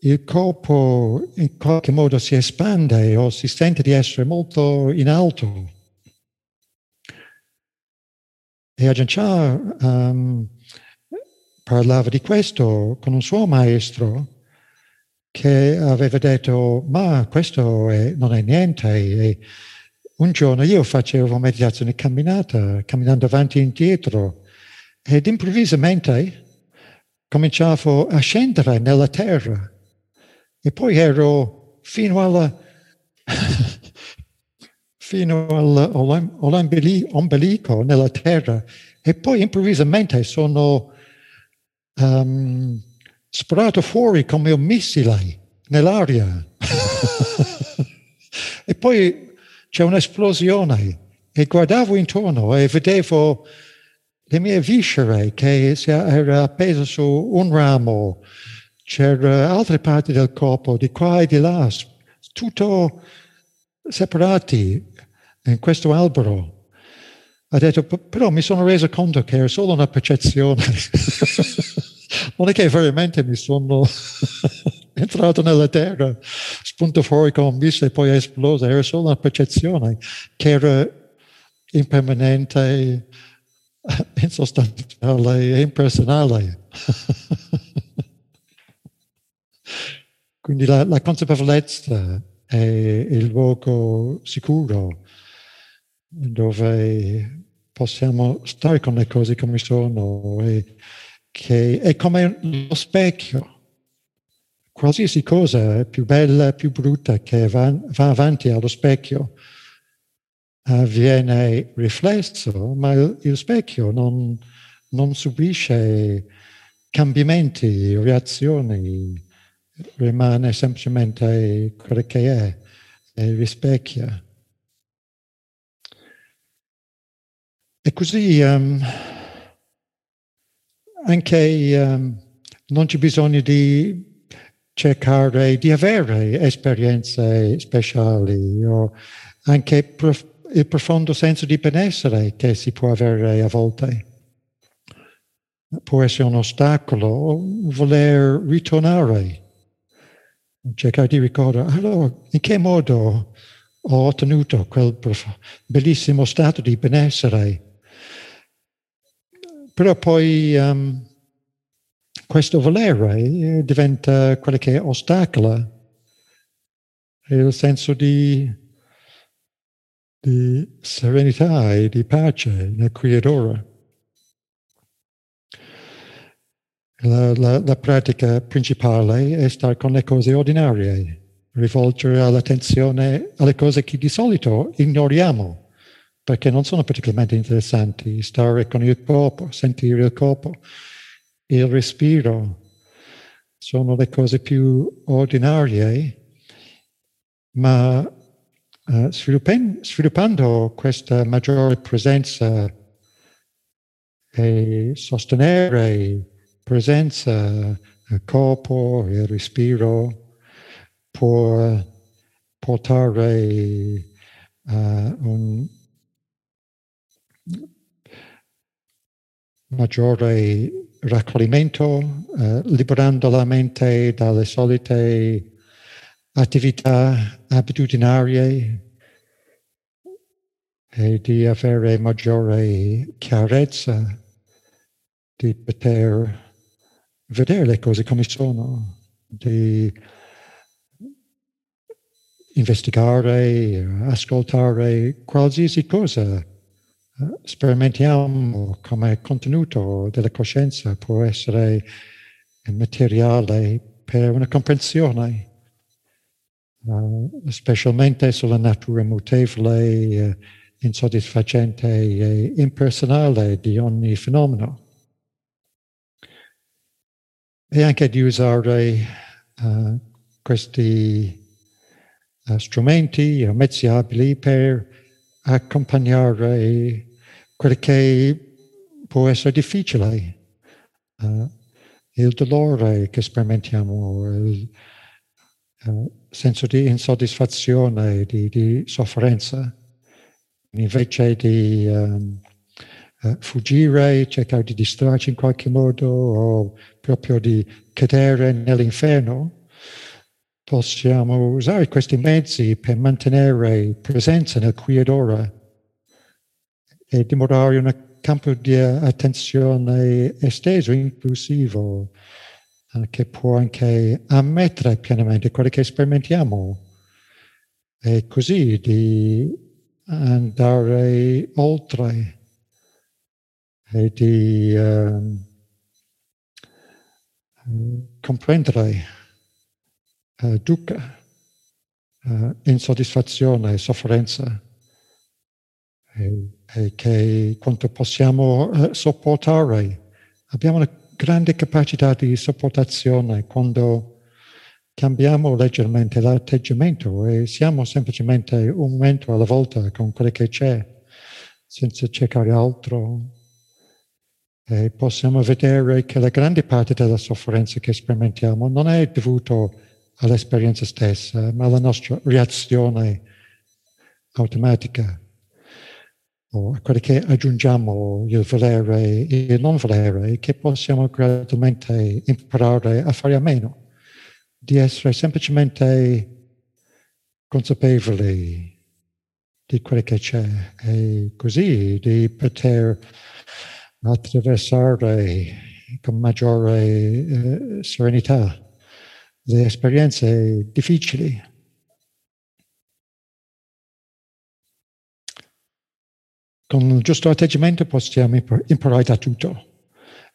il corpo in qualche modo si espande o si sente di essere molto in alto. E Ajahn Chah um, parlava di questo con un suo maestro che aveva detto ma questo è, non è niente. E un giorno io facevo meditazione camminata, camminando avanti e indietro ed improvvisamente cominciavo a scendere nella terra e poi ero fino alla fino all'ombelico nella terra e poi improvvisamente sono um, sparato fuori come un missile nell'aria. e poi c'è un'esplosione e guardavo intorno e vedevo le mie viscere che era appeso su un ramo, c'erano altre parti del corpo di qua e di là, tutto separati in questo albero. Ha detto, però mi sono reso conto che era solo una percezione. non è che veramente mi sono entrato nella terra, spunto fuori con un bisso e poi esploso, era solo una percezione che era impermanente, insostanziale e impersonale. Quindi la, la consapevolezza è il luogo sicuro dove possiamo stare con le cose come sono e che è come lo specchio. Qualsiasi cosa è più bella, più brutta che va, va avanti allo specchio uh, viene riflesso, ma il, il specchio non, non subisce cambiamenti, reazioni, rimane semplicemente quello che è e rispecchia. E così um, anche um, non c'è bisogno di cercare di avere esperienze speciali o anche prof- il profondo senso di benessere che si può avere a volte. Può essere un ostacolo voler ritornare, cercare di ricordare, allora in che modo ho ottenuto quel bellissimo stato di benessere però poi um, questo volere diventa quello che ostacola il senso di, di serenità e di pace nel qui ed ora. La, la, la, pratica principale è stare con le cose ordinarie, rivolgere l'attenzione alle cose che di solito ignoriamo perché non sono particolarmente interessanti. Stare con il corpo, sentire il corpo, il respiro, sono le cose più ordinarie, ma uh, sviluppando questa maggiore presenza e sostenere presenza, il corpo, il respiro, può portare uh, un maggiore raccoglimento, eh, liberando la mente dalle solite attività abitudinarie e di avere maggiore chiarezza, di poter vedere le cose come sono, di investigare, ascoltare qualsiasi cosa sperimentiamo come contenuto della coscienza può essere materiale per una comprensione, specialmente sulla natura mutevole, uh, insoddisfacente e impersonale di ogni fenomeno. E anche di usare uh, questi strumenti o mezzi abili per accompagnare quel che può essere difficile. Uh, il dolore che sperimentiamo, il uh, senso di insoddisfazione, di, di sofferenza, invece di um, uh, fuggire, cercare di distrarci in qualche modo o proprio di cadere nell'inferno, possiamo usare questi mezzi per mantenere presenza nel qui ed ora e dimorare un campo di attenzione esteso, inclusivo, che può anche ammettere pienamente quello che sperimentiamo e così di andare oltre e di uh, comprendere uh, dukkha, uh, insoddisfazione, sofferenza, e, e che quanto possiamo uh, sopportare. Abbiamo una grande capacità di sopportazione quando cambiamo leggermente l'atteggiamento e siamo semplicemente un momento alla volta con quello che c'è, senza cercare altro. E possiamo vedere che la grande parte della sofferenza che sperimentiamo non è dovuto all'esperienza stessa, ma alla nostra reazione automatica o a quello che aggiungiamo il volere e il non volere, che possiamo gradualmente imparare a fare a meno, di essere semplicemente consapevoli di quello che c'è e così di poter attraversare con maggiore eh, serenità le esperienze difficili. Con il giusto atteggiamento possiamo imparare da tutto.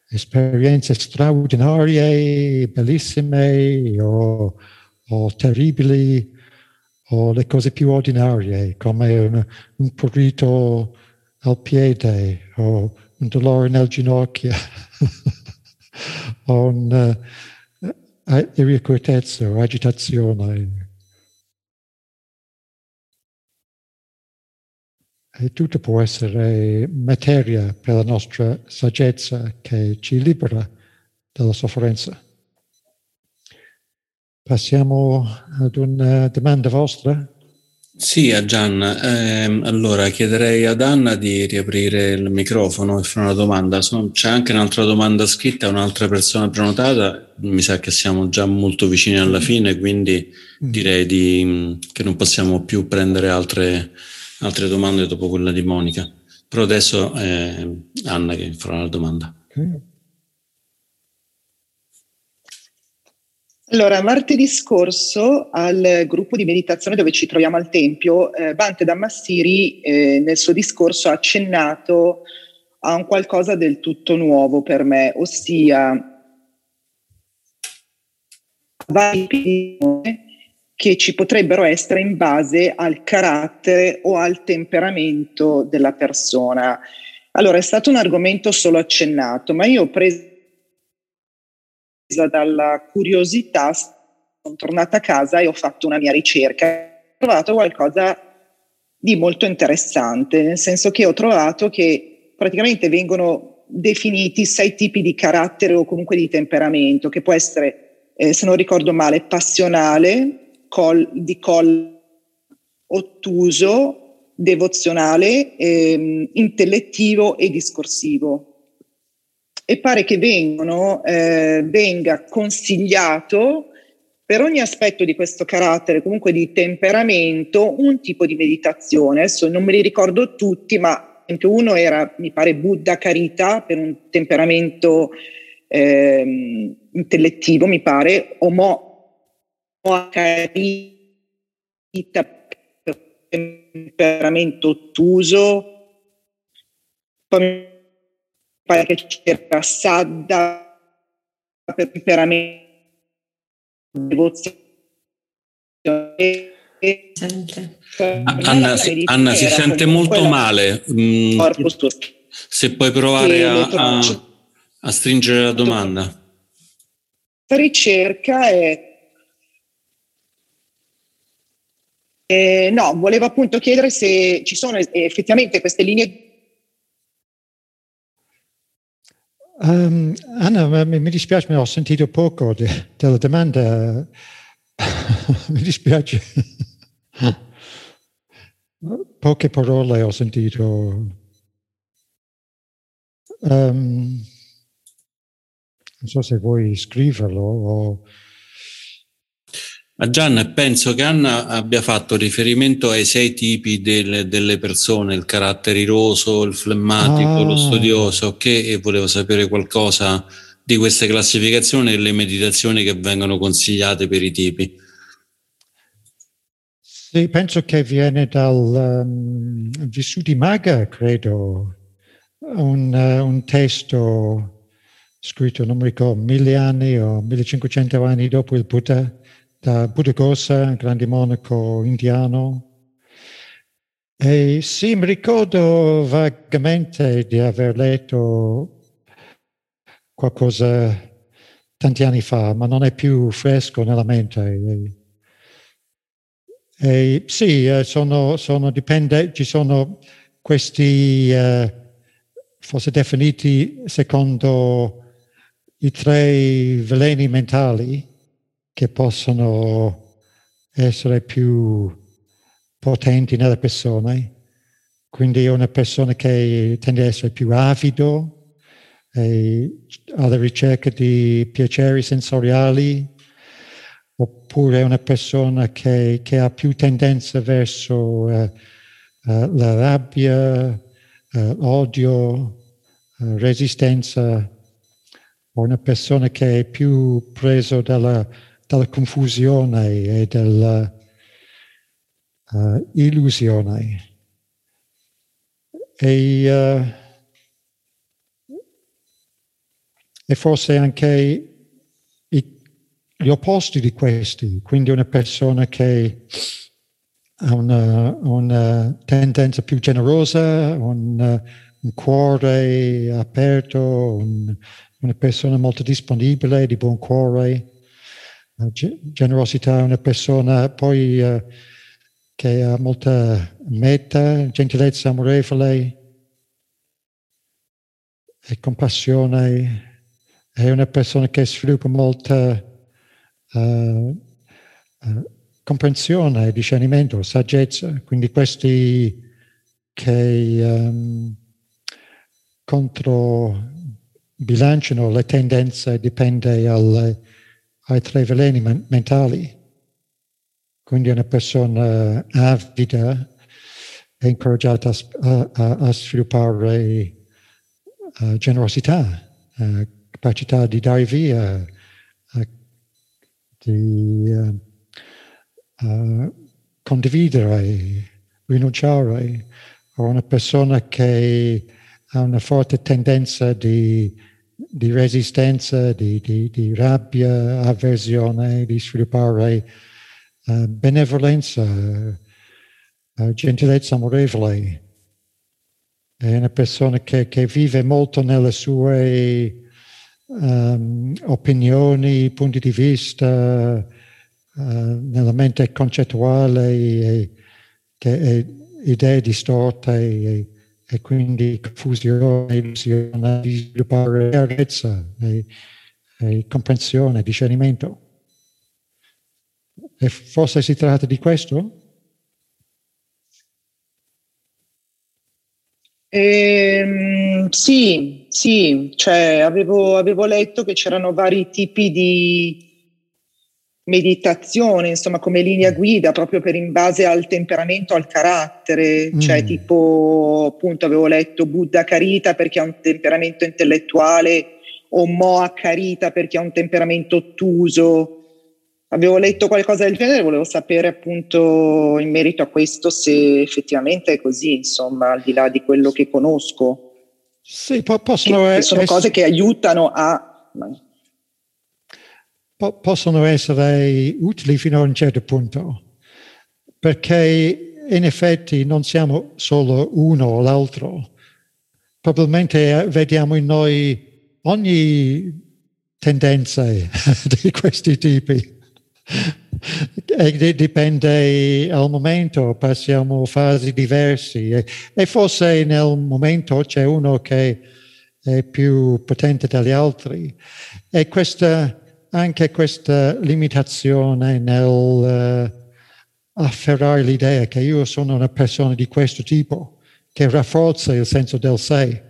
Esperienze straordinarie, bellissime o, o terribili, o le cose più ordinarie, come un, un prurito al piede o un dolore nel ginocchio o un'irrequietezza uh, o agitazione. Tutto può essere materia per la nostra saggezza che ci libera dalla sofferenza. Passiamo ad una domanda vostra. Sì, a Gianna. Eh, allora chiederei ad Anna di riaprire il microfono e fare una domanda. C'è anche un'altra domanda scritta, un'altra persona prenotata. Mi sa che siamo già molto vicini alla fine, quindi mm. direi di, che non possiamo più prendere altre altre domande dopo quella di Monica. Però adesso è Anna che farà la domanda. Allora, martedì scorso al gruppo di meditazione dove ci troviamo al Tempio, eh, Bante Damassiri eh, nel suo discorso ha accennato a un qualcosa del tutto nuovo per me, ossia vari che ci potrebbero essere in base al carattere o al temperamento della persona. Allora, è stato un argomento solo accennato, ma io ho preso dalla curiosità, sono tornata a casa e ho fatto una mia ricerca. Ho trovato qualcosa di molto interessante, nel senso che ho trovato che praticamente vengono definiti sei tipi di carattere o comunque di temperamento, che può essere, eh, se non ricordo male, passionale, col, di col ottuso, devozionale, ehm, intellettivo e discorsivo. E pare che vengono, eh, venga consigliato per ogni aspetto di questo carattere, comunque di temperamento, un tipo di meditazione. Adesso non me li ricordo tutti, ma uno era, mi pare, Buddha Carita per un temperamento eh, intellettivo, mi pare, Omo carita per temperamento ottuso, poi pare che c'era Sadda per temperamento devozione. Anna, si, Anna si sente molto male. Mm, se puoi provare a, a, a stringere la domanda. La ricerca è Eh, no, volevo appunto chiedere se ci sono effettivamente queste linee. Um, Anna, mi, mi, dispiace, mi ho sentito poco de, della domanda. mi dispiace. Poche parole ho sentito. Um, non so se vuoi scriverlo o... Ma Gian, penso che Anna abbia fatto riferimento ai sei tipi del, delle persone, il carattere iroso, il flemmatico, ah. lo studioso, che volevo sapere qualcosa di queste classificazioni e le meditazioni che vengono consigliate per i tipi. Sì, penso che viene dal um, Vissuti Maga, credo, un, uh, un testo scritto, non mi ricordo, mille anni o 1500 anni dopo il Buddha, da Buddhaghosa, grande monaco indiano. E sì, mi ricordo vagamente di aver letto qualcosa tanti anni fa, ma non è più fresco nella mente. E, e sì, eh, sono, sono, dipende, ci sono questi, eh, forse definiti secondo i tre veleni mentali che possono essere più potenti nelle persone. Quindi una persona che tende ad essere più avido, alla ricerca di piaceri sensoriali, oppure una persona che, che ha più tendenza verso uh, uh, la rabbia, uh, odio, resistenza o una persona che è più preso dalla, dalla confusione e dalla uh, illusione. E, uh, e, forse anche i, gli opposti di questi, quindi una persona che ha una, una tendenza più generosa, un, un cuore aperto, un, una persona molto disponibile, di buon cuore. Generosità è una persona poi uh, che ha molta meta, gentilezza amorevole e compassione. È una persona che sviluppa molta uh, uh, comprensione, discernimento, saggezza. Quindi questi che um, contro bilanciano le tendenze dipende alle, ai tre veleni mentali. Quindi una persona avida è incoraggiata a, a, a sviluppare uh, generosità, uh, capacità di dare via, uh, di condividere, rinunciare. O una persona che ha una forte tendenza di, di resistenza, di, di, di, rabbia, avversione, di sviluppare uh, benevolenza, uh, gentilezza amorevole. È una persona che, che vive molto nelle sue um, opinioni, punti di vista, uh, nella mente concettuale, e, che, e, idee distorte. E, e quindi confusione, illusione, di sviluppare chiarezza e, e comprensione, discernimento. E forse si tratta di questo? Eh, sì, sì, cioè avevo, avevo letto che c'erano vari tipi di, meditazione, insomma, come linea mm. guida proprio per in base al temperamento, al carattere, mm. cioè tipo appunto avevo letto Buddha Carita perché ha un temperamento intellettuale o Moa Carita perché ha un temperamento ottuso. Avevo letto qualcosa del genere, volevo sapere appunto in merito a questo se effettivamente è così, insomma, al di là di quello che conosco. Sì, possono che, che sono cose che aiutano a po- possono essere utili fino a un certo punto, perché in effetti non siamo solo uno o l'altro. Probabilmente eh, vediamo in noi ogni tendenza di questi tipi. E dipende al momento, passiamo fasi diverse e, e forse nel momento c'è uno che è più potente degli altri. E questa, anche questa limitazione nel uh, afferrare l'idea che io sono una persona di questo tipo, che rafforza il senso del sé.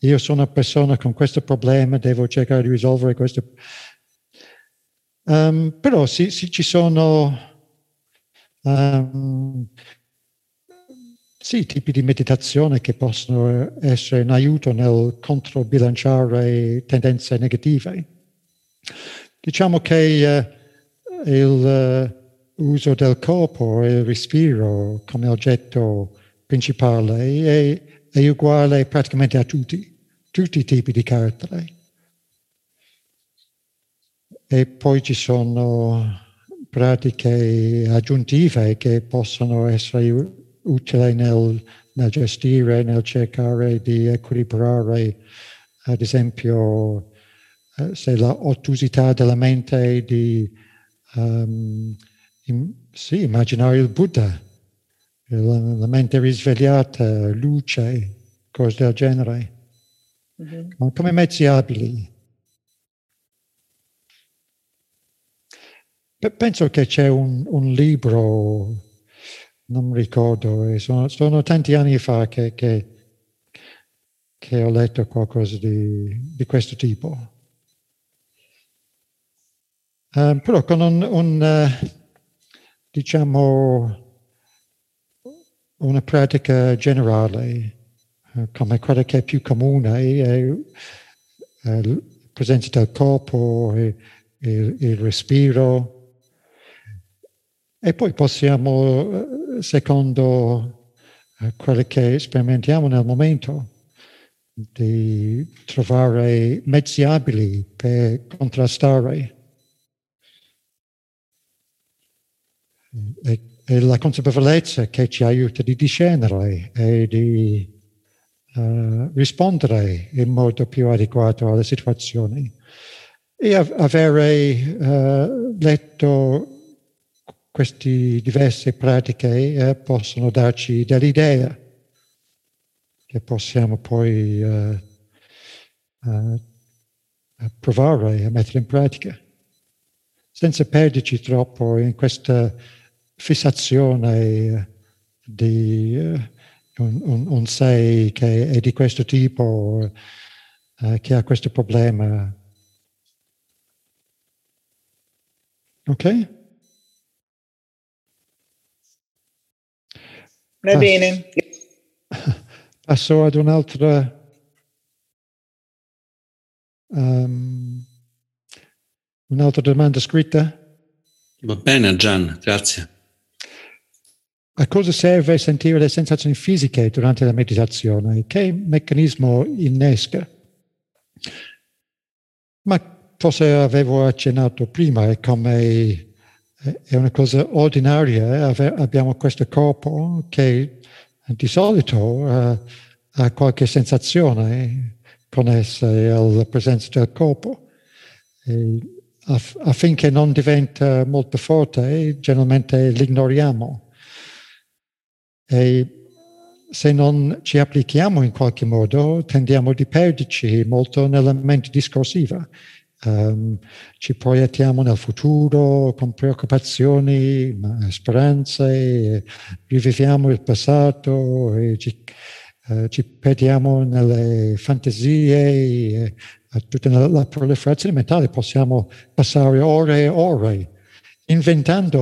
Io sono una persona con questo problema, devo cercare di risolvere questo. Um, però sì, sì, ci sono um, sì, tipi di meditazione che possono essere in aiuto nel controbilanciare tendenze negative. Diciamo che uh, l'uso uh, del corpo e il respiro come oggetto principale è, è uguale praticamente a tutti, tutti i tipi di carattere. E poi ci sono pratiche aggiuntive che possono essere utile nel, nel gestire, nel cercare di equilibrare, ad esempio, eh, se la ottusità della mente di um, in, sì, immaginare il Buddha, la, la, mente risvegliata, luce, cose del genere, mm-hmm. ma come mezzi abili. Penso che c'è un, un libro non ricordo, sono, sono, tanti anni fa che, che, che ho letto qualcosa di, di questo tipo. Uh, però con un, un uh, diciamo, una pratica generale, uh, come quella che è più comune, è la presenza del corpo, e, e, il respiro, e poi possiamo, eh, secondo eh, quello che sperimentiamo nel momento, di trovare mezzi abili per contrastare. E, e la consapevolezza che ci aiuta di discernere e di uh, rispondere in modo più adeguato alle situazioni. E avere uh, letto queste diverse pratiche eh, possono darci dell'idea che possiamo poi uh, uh, provare a mettere in pratica, senza perderci troppo in questa fissazione di uh, un, un, un, sé che è di questo tipo, che ha questo problema. Ok? Va Pass- bene. Passo ad un'altra. Um, un'altra domanda scritta? Va bene, Gian, grazie. A cosa serve sentire le sensazioni fisiche durante la meditazione? Che meccanismo innesca? Ma forse avevo accennato prima, come è una cosa ordinaria, eh, abbiamo questo corpo che di solito uh, ha qualche sensazione connessa alla presenza del corpo. E aff- affinché non diventa molto forte, generalmente l'ignoriamo. E se non ci applichiamo in qualche modo, tendiamo a perderci molto nella mente discorsiva Um, ci proiettiamo nel futuro con preoccupazioni, speranze, riviviamo il passato e ci, uh, ci perdiamo nelle fantasie, uh, tutta la proliferazione mentale. Possiamo passare ore e ore inventando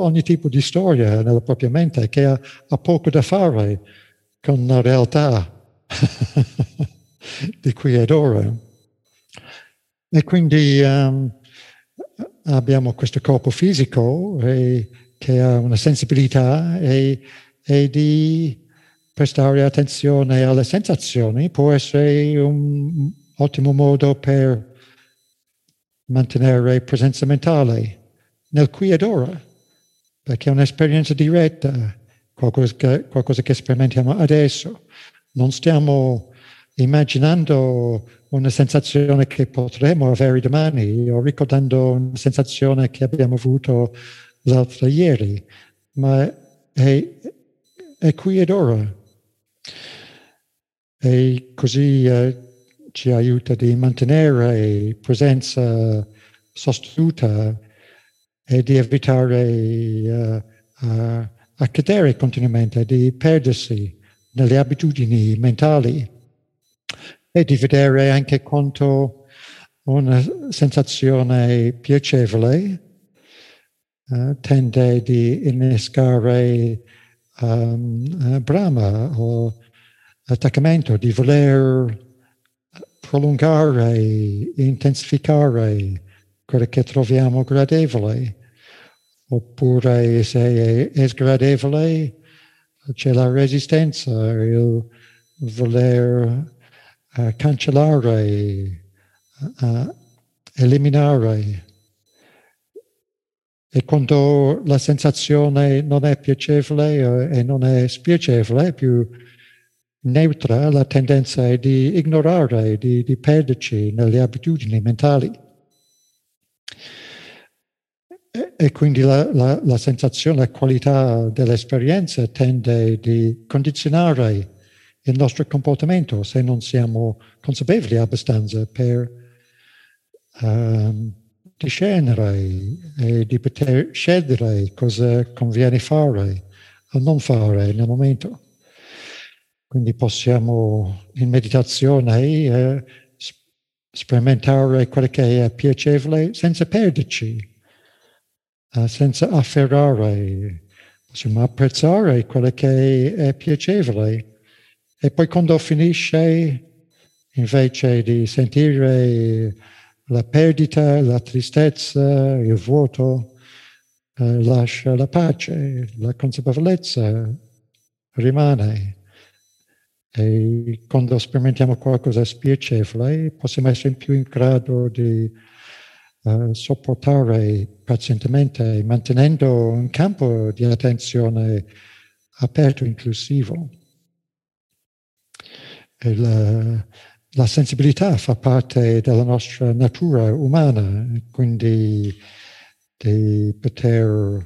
ogni tipo di storia nella propria mente che ha, ha poco da fare con la realtà di qui ed ora. E quindi um, abbiamo questo corpo fisico e, che ha una sensibilità e, e, di prestare attenzione alle sensazioni può essere un ottimo modo per mantenere presenza mentale nel qui ed ora, perché è un'esperienza diretta, qualcosa che, qualcosa che sperimentiamo adesso. Non stiamo immaginando una sensazione che potremo avere domani o ricordando una sensazione che abbiamo avuto l'altro ieri, ma è, è qui ed ora. E così eh, ci aiuta di mantenere presenza sostenuta e di evitare uh, uh, a cadere continuamente, di perdersi nelle abitudini mentali e di vedere anche quanto una sensazione piacevole uh, tende di innescare um, brama o attaccamento, di voler prolungare, intensificare quello che troviamo gradevole, oppure se è, è sgradevole c'è la resistenza, il voler uh, cancellare, uh, eliminare. E quando la sensazione non è piacevole e non è spiacevole, è più neutra, la tendenza è di ignorare, di, di perderci nelle abitudini mentali. E, quindi la, la, la, sensazione, la qualità dell'esperienza tende di condizionare il nostro comportamento se non siamo consapevoli abbastanza per um, discernere e di poter scegliere cosa conviene fare o non fare nel momento. Quindi possiamo in meditazione eh, sperimentare quello che è piacevole senza perderci, senza afferrare. Possiamo apprezzare quello che è piacevole e poi quando finisce, invece di sentire la perdita, la tristezza, il vuoto, eh, lascia la pace, la consapevolezza rimane. E quando sperimentiamo qualcosa di spiacevole, possiamo essere più in grado di uh, sopportare pazientemente, mantenendo un campo di attenzione aperto e inclusivo. E la, la sensibilità fa parte della nostra natura umana, quindi di poter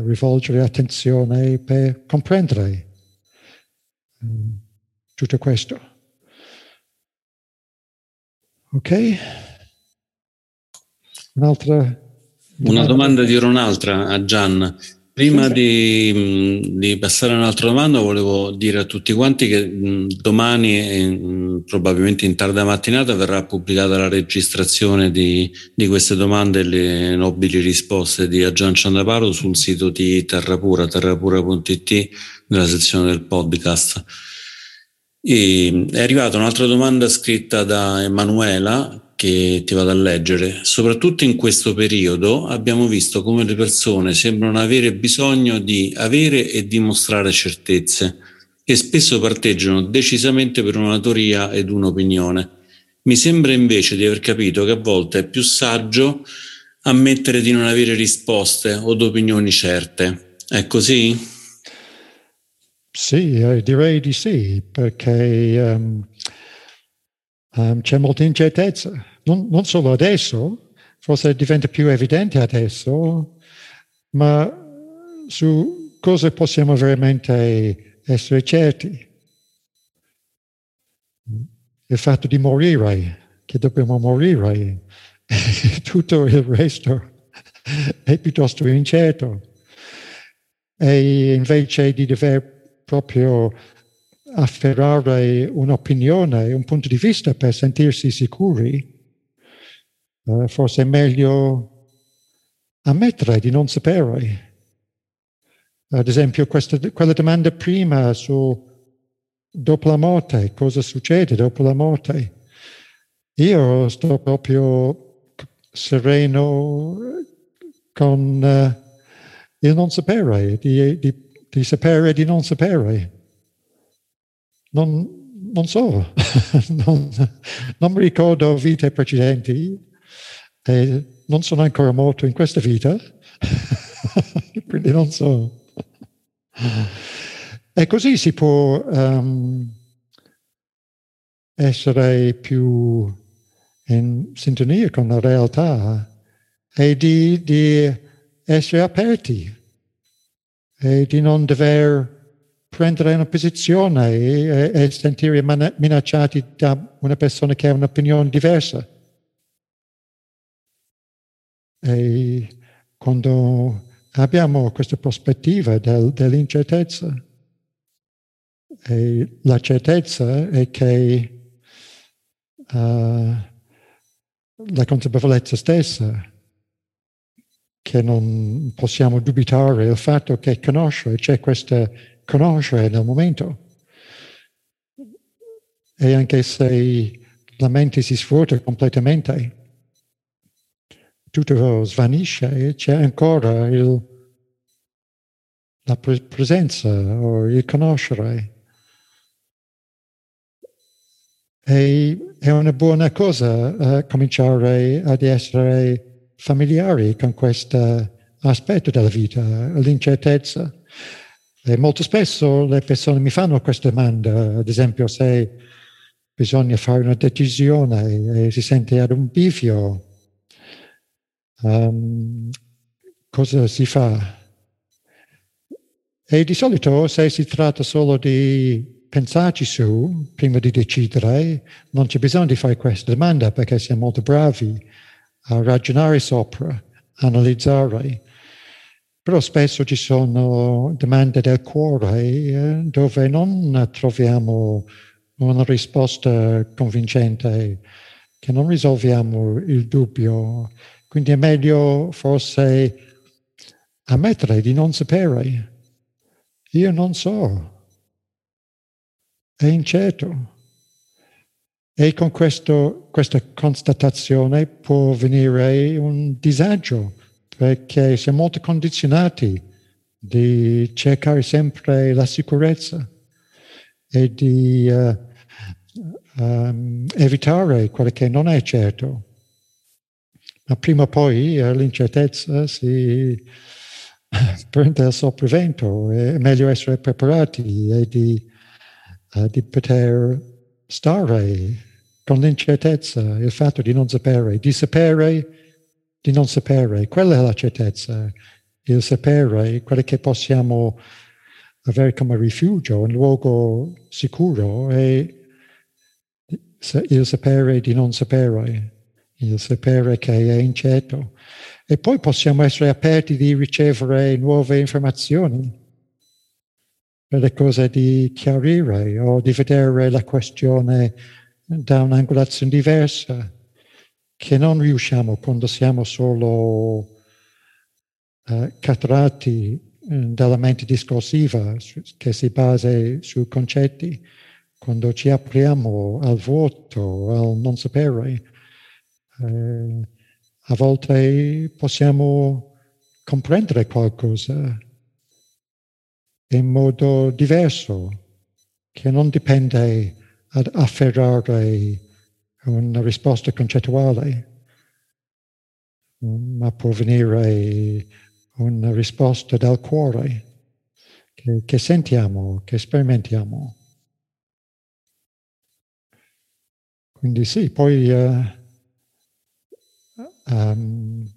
rivolgere attenzione per comprendere mm, tutto questo. Ok? Un'altra? Una domanda dirò un'altra a Gian. Prima di, di, passare a un'altra domanda volevo dire a tutti quanti che domani, probabilmente in tarda mattinata, verrà pubblicata la registrazione di, di queste domande e le nobili risposte di Agian Ciandaparo sul sito di Terrapura, terrapura.it, nella sezione del podcast. E è arrivata un'altra domanda scritta da Emanuela che ti vado a leggere. Soprattutto in questo periodo abbiamo visto come le persone sembrano avere bisogno di avere e dimostrare certezze e spesso parteggiano decisamente per una teoria ed un'opinione. Mi sembra invece di aver capito che a volte è più saggio ammettere di non avere risposte o opinioni certe. È così? Sì, eh, direi di sì, perché um, um, c'è molta incertezza non, non solo adesso, forse diventa più evidente adesso, ma su cosa possiamo veramente essere certi. Il fatto di morire, che dobbiamo morire, tutto il resto è piuttosto incerto. E invece di dover proprio afferrare un'opinione, un punto di vista per sentirsi sicuri, Uh, forse è meglio ammettere di non sapere. Ad esempio, questa, quella domanda prima su dopo la morte, cosa succede dopo la morte? Io sto proprio sereno con uh, il non sapere, di, di, di sapere di non sapere. Non, non so, non, non mi ricordo vite precedenti e non sono ancora morto in questa vita, quindi non so. E così si può um, essere più in sintonia con la realtà e di, di essere aperti e di non dover prendere una posizione e, e sentire minacciati da una persona che ha un'opinione diversa. E quando abbiamo questa prospettiva del, dell'incertezza, e la certezza è che uh, la consapevolezza stessa che non possiamo dubitare il fatto che conoscere, c'è questa conoscere nel momento. E anche se la mente si sfrutta completamente, tutto svanisce, c'è ancora il, la presenza o il conoscere. E è una buona cosa uh, cominciare ad essere familiari con questo aspetto della vita, l'incertezza. E molto spesso le persone mi fanno questa domanda, ad esempio se bisogna fare una decisione e si sente ad un bivio, um, cosa si fa? E di solito se si tratta solo di pensarci su prima di decidere, non c'è bisogno di fare questa domanda perché siamo molto bravi a ragionare sopra, analizzare. Però spesso ci sono domande del cuore eh, dove non troviamo una risposta convincente, che non risolviamo il dubbio. Quindi è meglio forse ammettere di non sapere. Io non so. È incerto. E con questo, questa constatazione può venire un disagio perché siamo molto condizionati di cercare sempre la sicurezza e di uh, um, evitare quello che non è certo. Ma prima o poi uh, l'incertezza si prende il sopravvento, è meglio essere preparati e di, uh, di poter stare con l'incertezza, il fatto di non sapere, di sapere di non sapere. Quella è la certezza, il sapere, quello che possiamo avere come rifugio, un luogo sicuro è il sapere di non sapere, il sapere che è incerto. E poi possiamo essere aperti di ricevere nuove informazioni per le cose di chiarire o di vedere la questione da un'angolazione diversa che non riusciamo quando siamo solo eh, catturati eh, dalla mente discorsiva che si basa su concetti, quando ci apriamo al vuoto, al non sapere, eh, a volte possiamo comprendere qualcosa in modo diverso, che non dipende ad afferrare una risposta concettuale, ma può venire una risposta dal cuore che, che sentiamo, che sperimentiamo. Quindi sì, poi uh, um,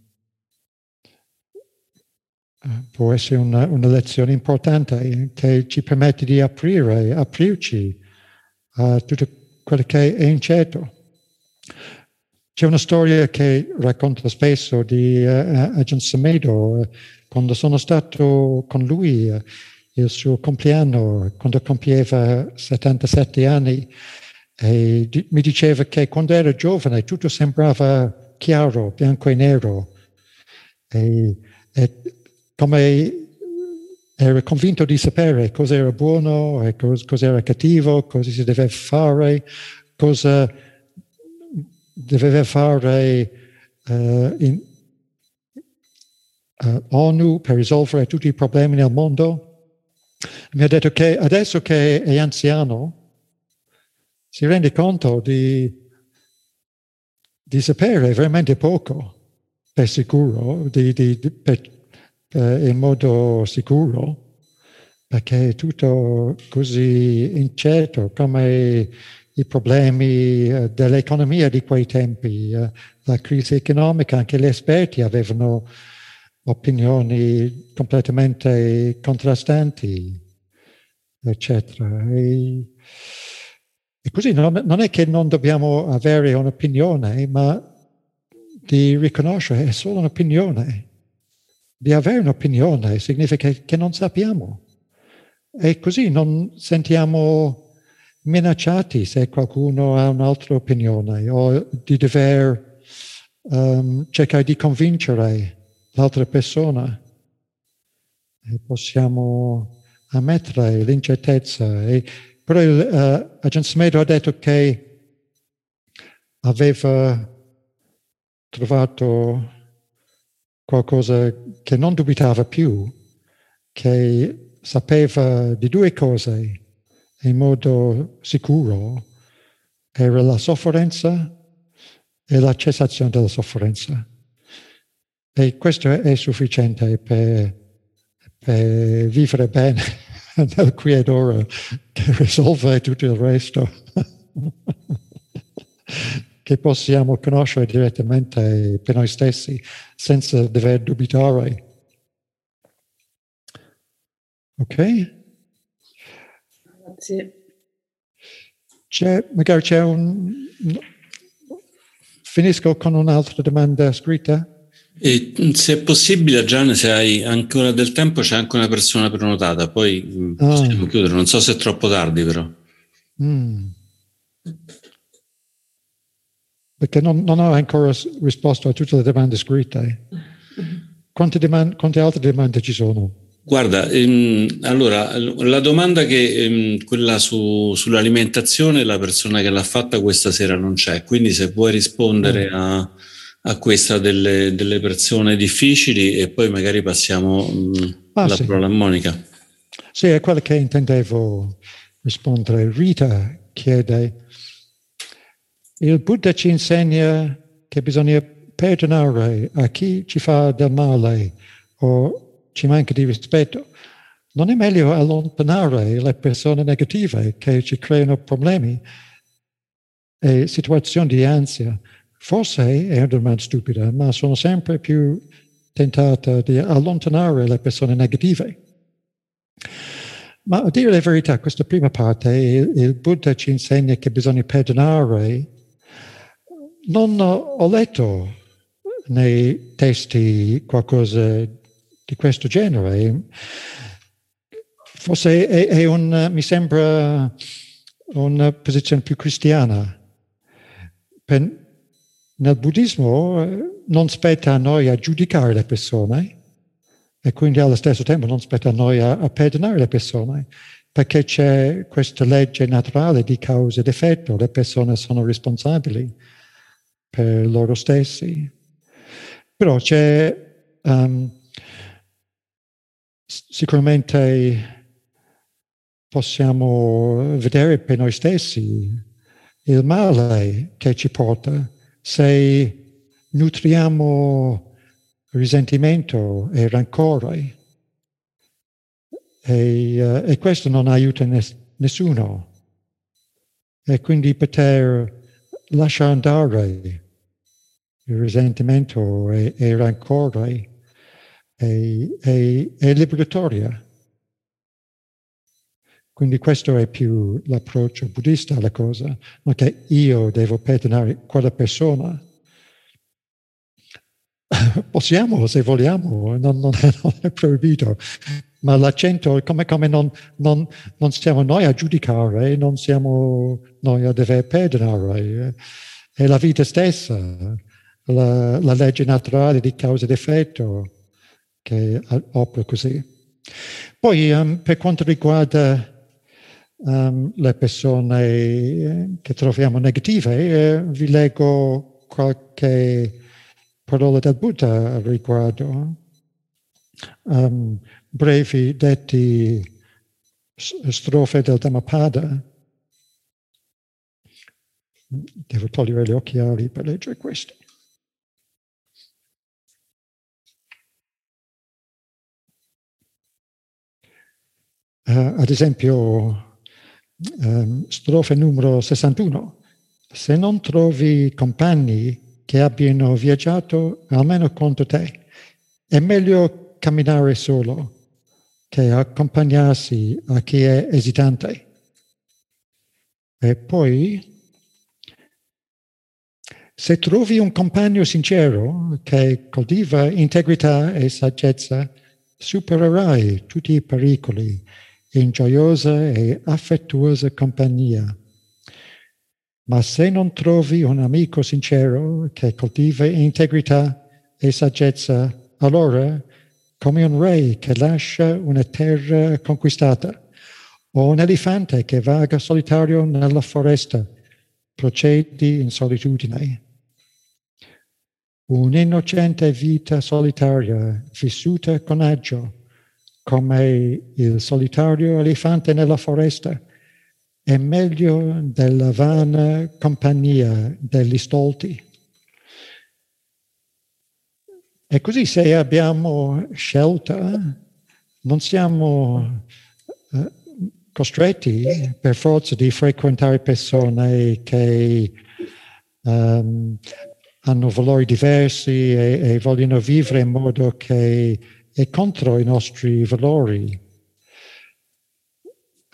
può essere una, una, lezione importante che ci permette di aprire, aprirci a tutto quello che è incerto. C'è una storia che racconto spesso di uh, Agent Semedo, quando sono stato con lui uh, il suo compleanno, quando compieva 77 anni, e di- mi diceva che quando era giovane tutto sembrava chiaro, bianco e nero, e, e come era convinto di sapere cosa era buono e cosa era cattivo, cosa si deve fare, cosa doveva fare uh, in, uh, ONU per risolvere tutti i problemi nel mondo. Mi ha detto che adesso che è anziano si rende conto di, di sapere veramente poco, per sicuro, di, di, per, per, in modo sicuro, perché è tutto così incerto come i problemi eh, dell'economia di quei tempi, eh, la crisi economica, anche gli esperti avevano opinioni completamente contrastanti. eccetera. E, e così non, non, è che non dobbiamo avere un'opinione, ma di riconoscere è solo un'opinione. Di avere un'opinione significa che non sappiamo. E così non sentiamo minacciati se qualcuno ha un'altra opinione o di dover um, cercare di convincere l'altra persona. E possiamo ammettere l'incertezza. E, però il, uh, Agent Smedo ha detto che aveva trovato qualcosa che non dubitava più, che sapeva di due cose in modo sicuro, era la sofferenza e la cessazione della sofferenza. E questo è sufficiente per, per vivere bene nel ora, che risolve tutto il resto. che possiamo conoscere direttamente per noi stessi senza dover dubitare. Ok? Grazie. C'è, magari c'è un... Finisco con un'altra domanda scritta. E se è possibile, Gian, se hai ancora del tempo, c'è anche una persona prenotata, poi mm, ah. possiamo chiudere. Non so se è troppo tardi, però. Mm. Perché non, non, ho ancora risposto a tutte le domande scritte. Quante, domande, quante altre domande ci sono? Guarda, ehm, allora la domanda che ehm, quella su, sull'alimentazione, la persona che l'ha fatta questa sera non c'è, quindi se vuoi rispondere mm. a, a questa delle, delle, persone difficili e poi magari passiamo mm, ah, la sì. parola a Monica. Sì, è quello che intendevo rispondere. Rita chiede, il Buddha ci insegna che bisogna perdonare a chi ci fa del male o ci manca di rispetto, non è meglio allontanare le persone negative che ci creano problemi e situazioni di ansia. Forse è una domanda stupida, ma sono sempre più tentata di allontanare le persone negative. Ma a dire la verità, questa prima parte, il, il Buddha ci insegna che bisogna perdonare. Non ho letto nei testi qualcosa di questo genere. Forse è, è un, mi sembra una posizione più cristiana. Per, nel buddismo eh, non spetta a noi a giudicare le persone e quindi allo stesso tempo non spetta a noi a, a perdonare le persone perché c'è questa legge naturale di causa ed effetto, le persone sono responsabili per loro stessi. Però c'è um, sicuramente possiamo vedere per noi stessi il male che ci porta se nutriamo risentimento e rancore. E, uh, e questo non aiuta ness- nessuno. E quindi poter lasciare andare il risentimento e il rancore è, è, è liberatoria. Quindi questo è più l'approccio buddista alla cosa, non che io devo perdonare quella persona. Possiamo se vogliamo, non, non, è, non è, proibito, ma l'accento è come, come non, non, non, siamo noi a giudicare, non siamo noi a dover perdonare, è la vita stessa, la, la legge naturale di causa ed effetto che opera così. Poi um, per quanto riguarda um, le persone eh, che troviamo negative, eh, vi leggo qualche parola del Buddha al riguardo. Um, brevi detti strofe del Dhammapada. Devo togliere gli occhiali per leggere questo. Uh, ad esempio, um, strofe numero 61. Se non trovi compagni che abbiano viaggiato almeno contro te, è meglio camminare solo che accompagnarsi a chi è esitante. E poi, se trovi un compagno sincero che coltiva integrità e saggezza, supererai tutti i pericoli in gioiosa e affettuosa compagnia. Ma se non trovi un amico sincero che coltiva integrità e saggezza, allora, come un re che lascia una terra conquistata, o un elefante che vaga solitario nella foresta, procedi in solitudine. Un'innocente vita solitaria, vissuta con agio, come il solitario elefante nella foresta, è meglio della vana compagnia degli stolti. E così se abbiamo scelta, non siamo eh, costretti per forza di frequentare persone che um, hanno valori diversi e, e, vogliono vivere in modo che è contro i nostri valori.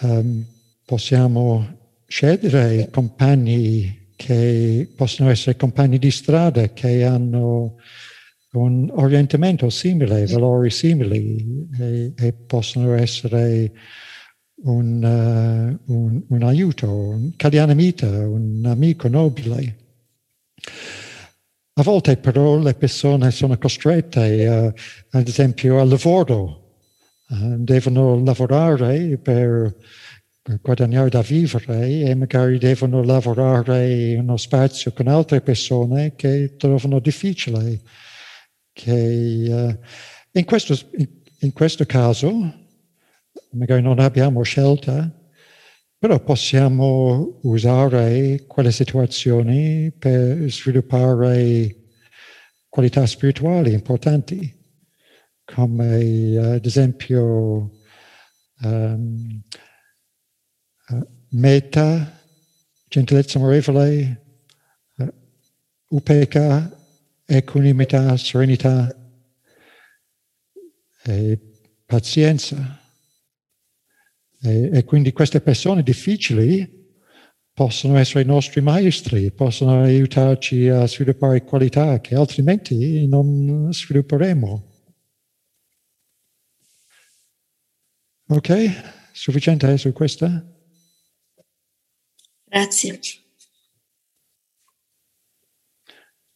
Um, possiamo scegliere compagni che possono essere compagni di strada che hanno un orientamento simile, valori simili e, e possono essere un, uh, un, un aiuto, un cadianamita, un amico nobile. A volte però le persone sono costrette, uh, ad esempio, al lavoro, uh, devono lavorare per guadagnare da vivere e magari devono lavorare in uno spazio con altre persone che trovano difficile. Che, uh, in, questo, in, in questo caso magari non abbiamo scelta, però possiamo usare quelle situazioni per sviluppare qualità spirituali importanti, come ad esempio um, meta, gentilezza amorevole, uh, upeca, equanimità, serenità e pazienza. E, e, quindi queste persone difficili possono essere i nostri maestri, possono aiutarci a sviluppare qualità che altrimenti non svilupperemo. Ok? Sufficiente su questa? Grazie.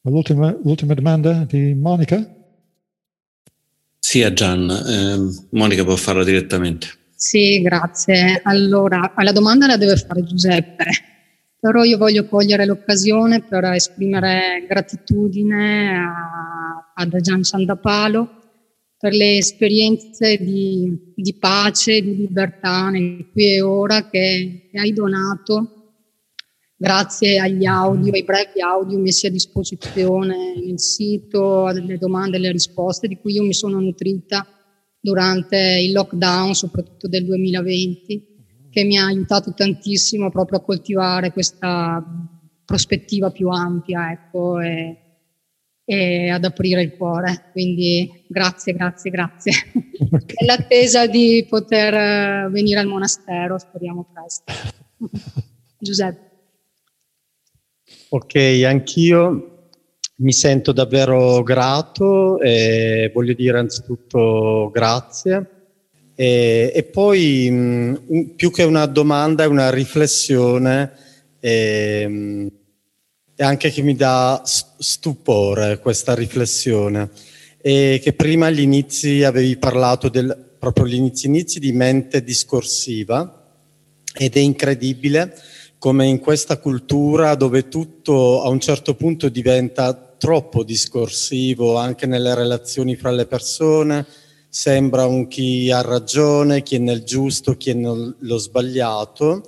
L'ultima, l'ultima domanda di Monica? Sì, a Gian. Eh, Monica può farla direttamente. Sì, grazie. Allora, alla domanda la deve fare Giuseppe, però io voglio cogliere l'occasione per esprimere gratitudine a, ad Gian Sandapalo per le esperienze di, di pace, di libertà nel qui e ora che, che hai donato. Grazie agli audio, ai brevi audio messi a disposizione nel sito, alle domande e alle risposte di cui io mi sono nutrita durante il lockdown, soprattutto del 2020, che mi ha aiutato tantissimo proprio a coltivare questa prospettiva più ampia ecco, e, e ad aprire il cuore. Quindi grazie, grazie, grazie. Okay. Nell'attesa di poter venire al monastero, speriamo presto. Giuseppe. Ok, anch'io mi sento davvero grato e voglio dire anzitutto grazie. E, e poi mh, più che una domanda è una riflessione e, e anche che mi dà stupore questa riflessione. E che prima agli inizi avevi parlato del, proprio agli inizi, inizi di mente discorsiva ed è incredibile come in questa cultura dove tutto a un certo punto diventa troppo discorsivo anche nelle relazioni fra le persone, sembra un chi ha ragione, chi è nel giusto, chi è nello sbagliato.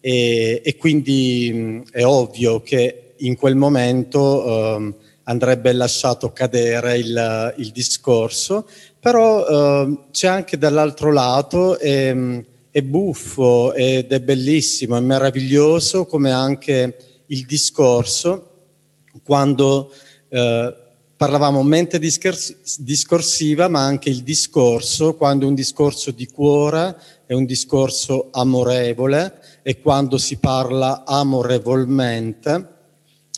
E, e quindi è ovvio che in quel momento eh, andrebbe lasciato cadere il, il discorso, però eh, c'è anche dall'altro lato eh, è buffo ed è bellissimo, è meraviglioso come anche il discorso quando eh, parlavamo mente discorsiva, ma anche il discorso, quando un discorso di cuore è un discorso amorevole e quando si parla amorevolmente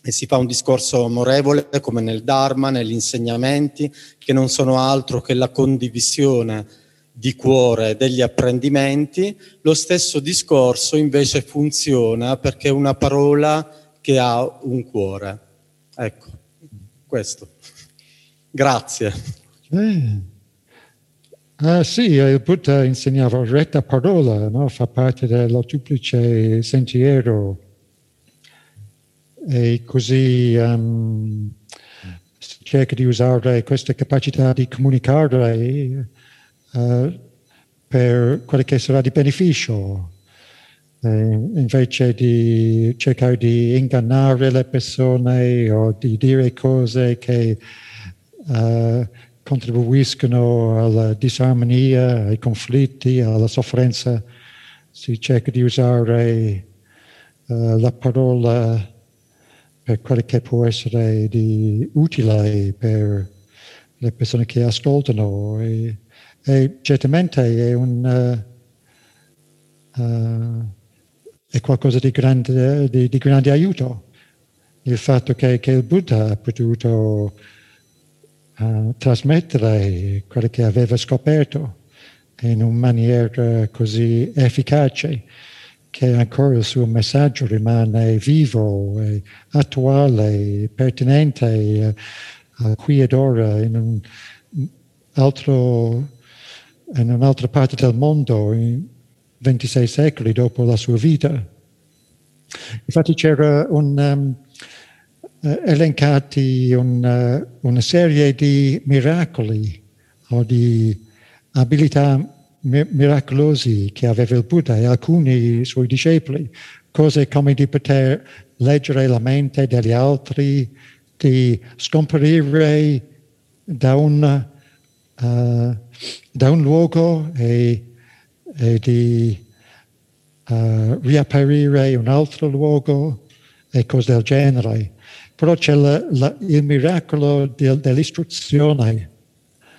e si fa un discorso amorevole come nel Dharma, negli insegnamenti, che non sono altro che la condivisione di cuore degli apprendimenti, lo stesso discorso invece funziona perché è una parola che ha un cuore. Ecco, questo. Grazie. Eh. Ah, sì, il Buddha insegnava retta parola, no? fa parte del duplice sentiero. E così um, cerca di usare questa capacità di comunicare uh, per quello che sarà di beneficio, eh, invece di cercare di ingannare le persone o di dire cose che uh, contribuiscono alla disarmonia, ai conflitti, alla sofferenza, si cerca di usare uh, la parola per quello che può essere di utile per le persone che ascoltano. E, e certamente è un uh, qualcosa di grande, di, di grande aiuto. Il fatto che, che, il Buddha ha potuto uh, trasmettere quello che aveva scoperto in una maniera così efficace che ancora il suo messaggio rimane vivo, e attuale, pertinente uh, qui ed ora in, un altro, in un'altra parte del mondo, in 26 secoli dopo la sua vita. Infatti c'era un, um, elencati un, uh, una serie di miracoli o di abilità miracolosi che aveva il Buddha e alcuni suoi discepoli, cose come di poter leggere la mente degli altri, di scomparire da un, uh, da un luogo e, e di uh, riapparire in un altro luogo e cose del genere. Però c'è la, la, il miracolo del, dell'istruzione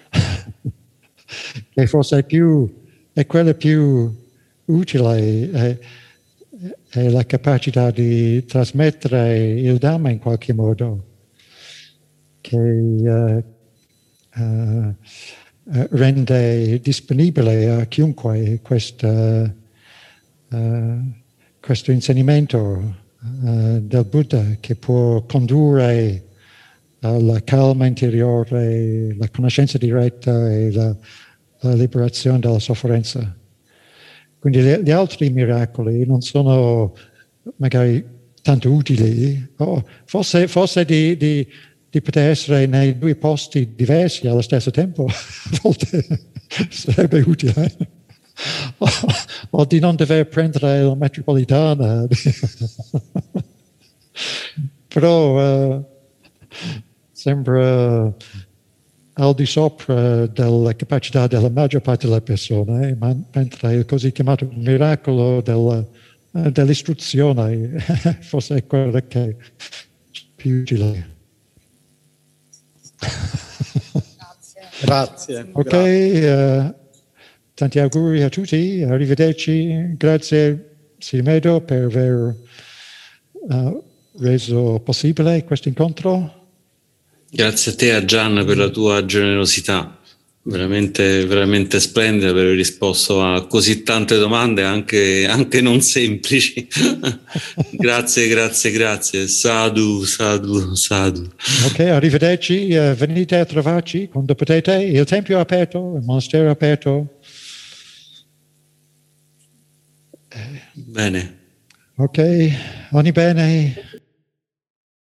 che forse è, più, è quella più utile, è, è, la capacità di trasmettere il Dhamma in qualche modo, che uh, uh, rende disponibile a chiunque questa, uh, questo insegnamento del Buddha che può condurre alla calma interiore, la conoscenza diretta e la, la liberazione dalla sofferenza. Quindi gli, altri miracoli non sono magari tanto utili, oh, forse, forse di, di, di, poter essere nei due posti diversi allo stesso tempo, a volte sarebbe utile. O, o di non dover prendere la metropolitana. Però uh, sembra al di sopra della capacità della maggior parte delle persone, mentre il così chiamato miracolo della, eh, dell'istruzione forse è quello che è più utile. Grazie. ok, grazie. Uh, tanti auguri a tutti, arrivederci, grazie Simedo per aver uh, reso possibile questo incontro. Grazie a te, a Gian, per la tua generosità. Veramente, veramente splendida per aver risposto a così tante domande, anche, anche non semplici. grazie, grazie, grazie. Sadu, sadu, sadu. Ok, arrivederci. Uh, venite a trovarci quando potete. Il tempio è aperto, il monastero è aperto. Bene. Ok, ogni bene.